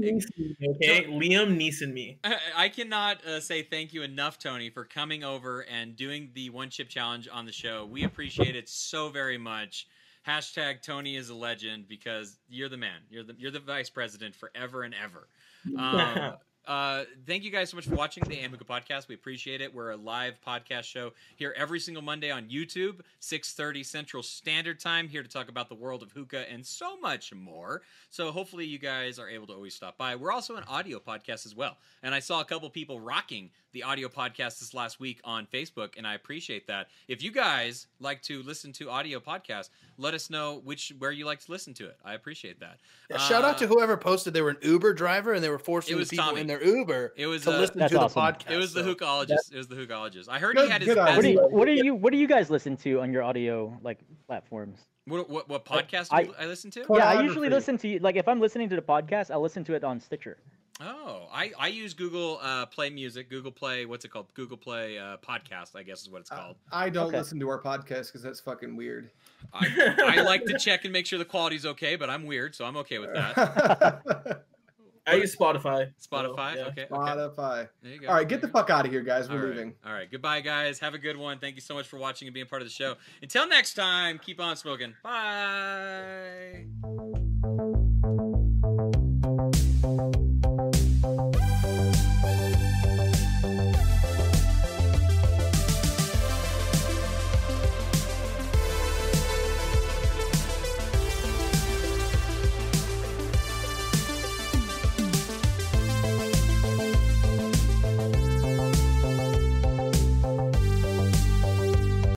Okay, Liam Neeson me. I- I cannot uh, say thank you enough, Tony, for coming over and doing the one chip challenge on the show. We appreciate it so very much. Hashtag Tony is a legend because you're the man. You're the you're the vice president forever and ever. Um, uh, thank you guys so much for watching the AM Hookah podcast. We appreciate it. We're a live podcast show here every single Monday on YouTube, 6:30 Central Standard Time, here to talk about the world of hookah and so much more. So hopefully you guys are able to always stop by. We're also an audio podcast as well, and I saw a couple people rocking the audio podcast this last week on Facebook, and I appreciate that. If you guys like to listen to audio podcasts, let us know which where you like to listen to it. I appreciate that. Yeah, shout out Uh, to whoever posted they were an Uber driver and they were forcing people Tommy. in their Uber It was to uh, listen to awesome. the podcast. It was the so- hookologist. It was the hookologist. I heard Good- he had his best. What do you what do you what do you guys listen to on your audio like platforms? What, what, what podcast I- do I listen to? Yeah, I usually listen to like if I'm listening to the podcast, I'll listen to it on Stitcher. Oh, I, I use Google uh, Play Music, Google Play, what's it called? Google Play uh, Podcast, I guess is what it's Uh, called. I don't Okay. listen to our podcast because that's fucking weird. I, I like to check and make sure the quality's okay, but I'm weird, so I'm okay with that. I use Spotify. so, Spotify, yeah. okay. okay. Spotify. There you go. All right, get the go. fuck out of here, guys. We're All right. leaving. All right. Goodbye, guys. Have a good one. Thank you so much for watching and being part of the show. Until next time, keep on smoking. Bye.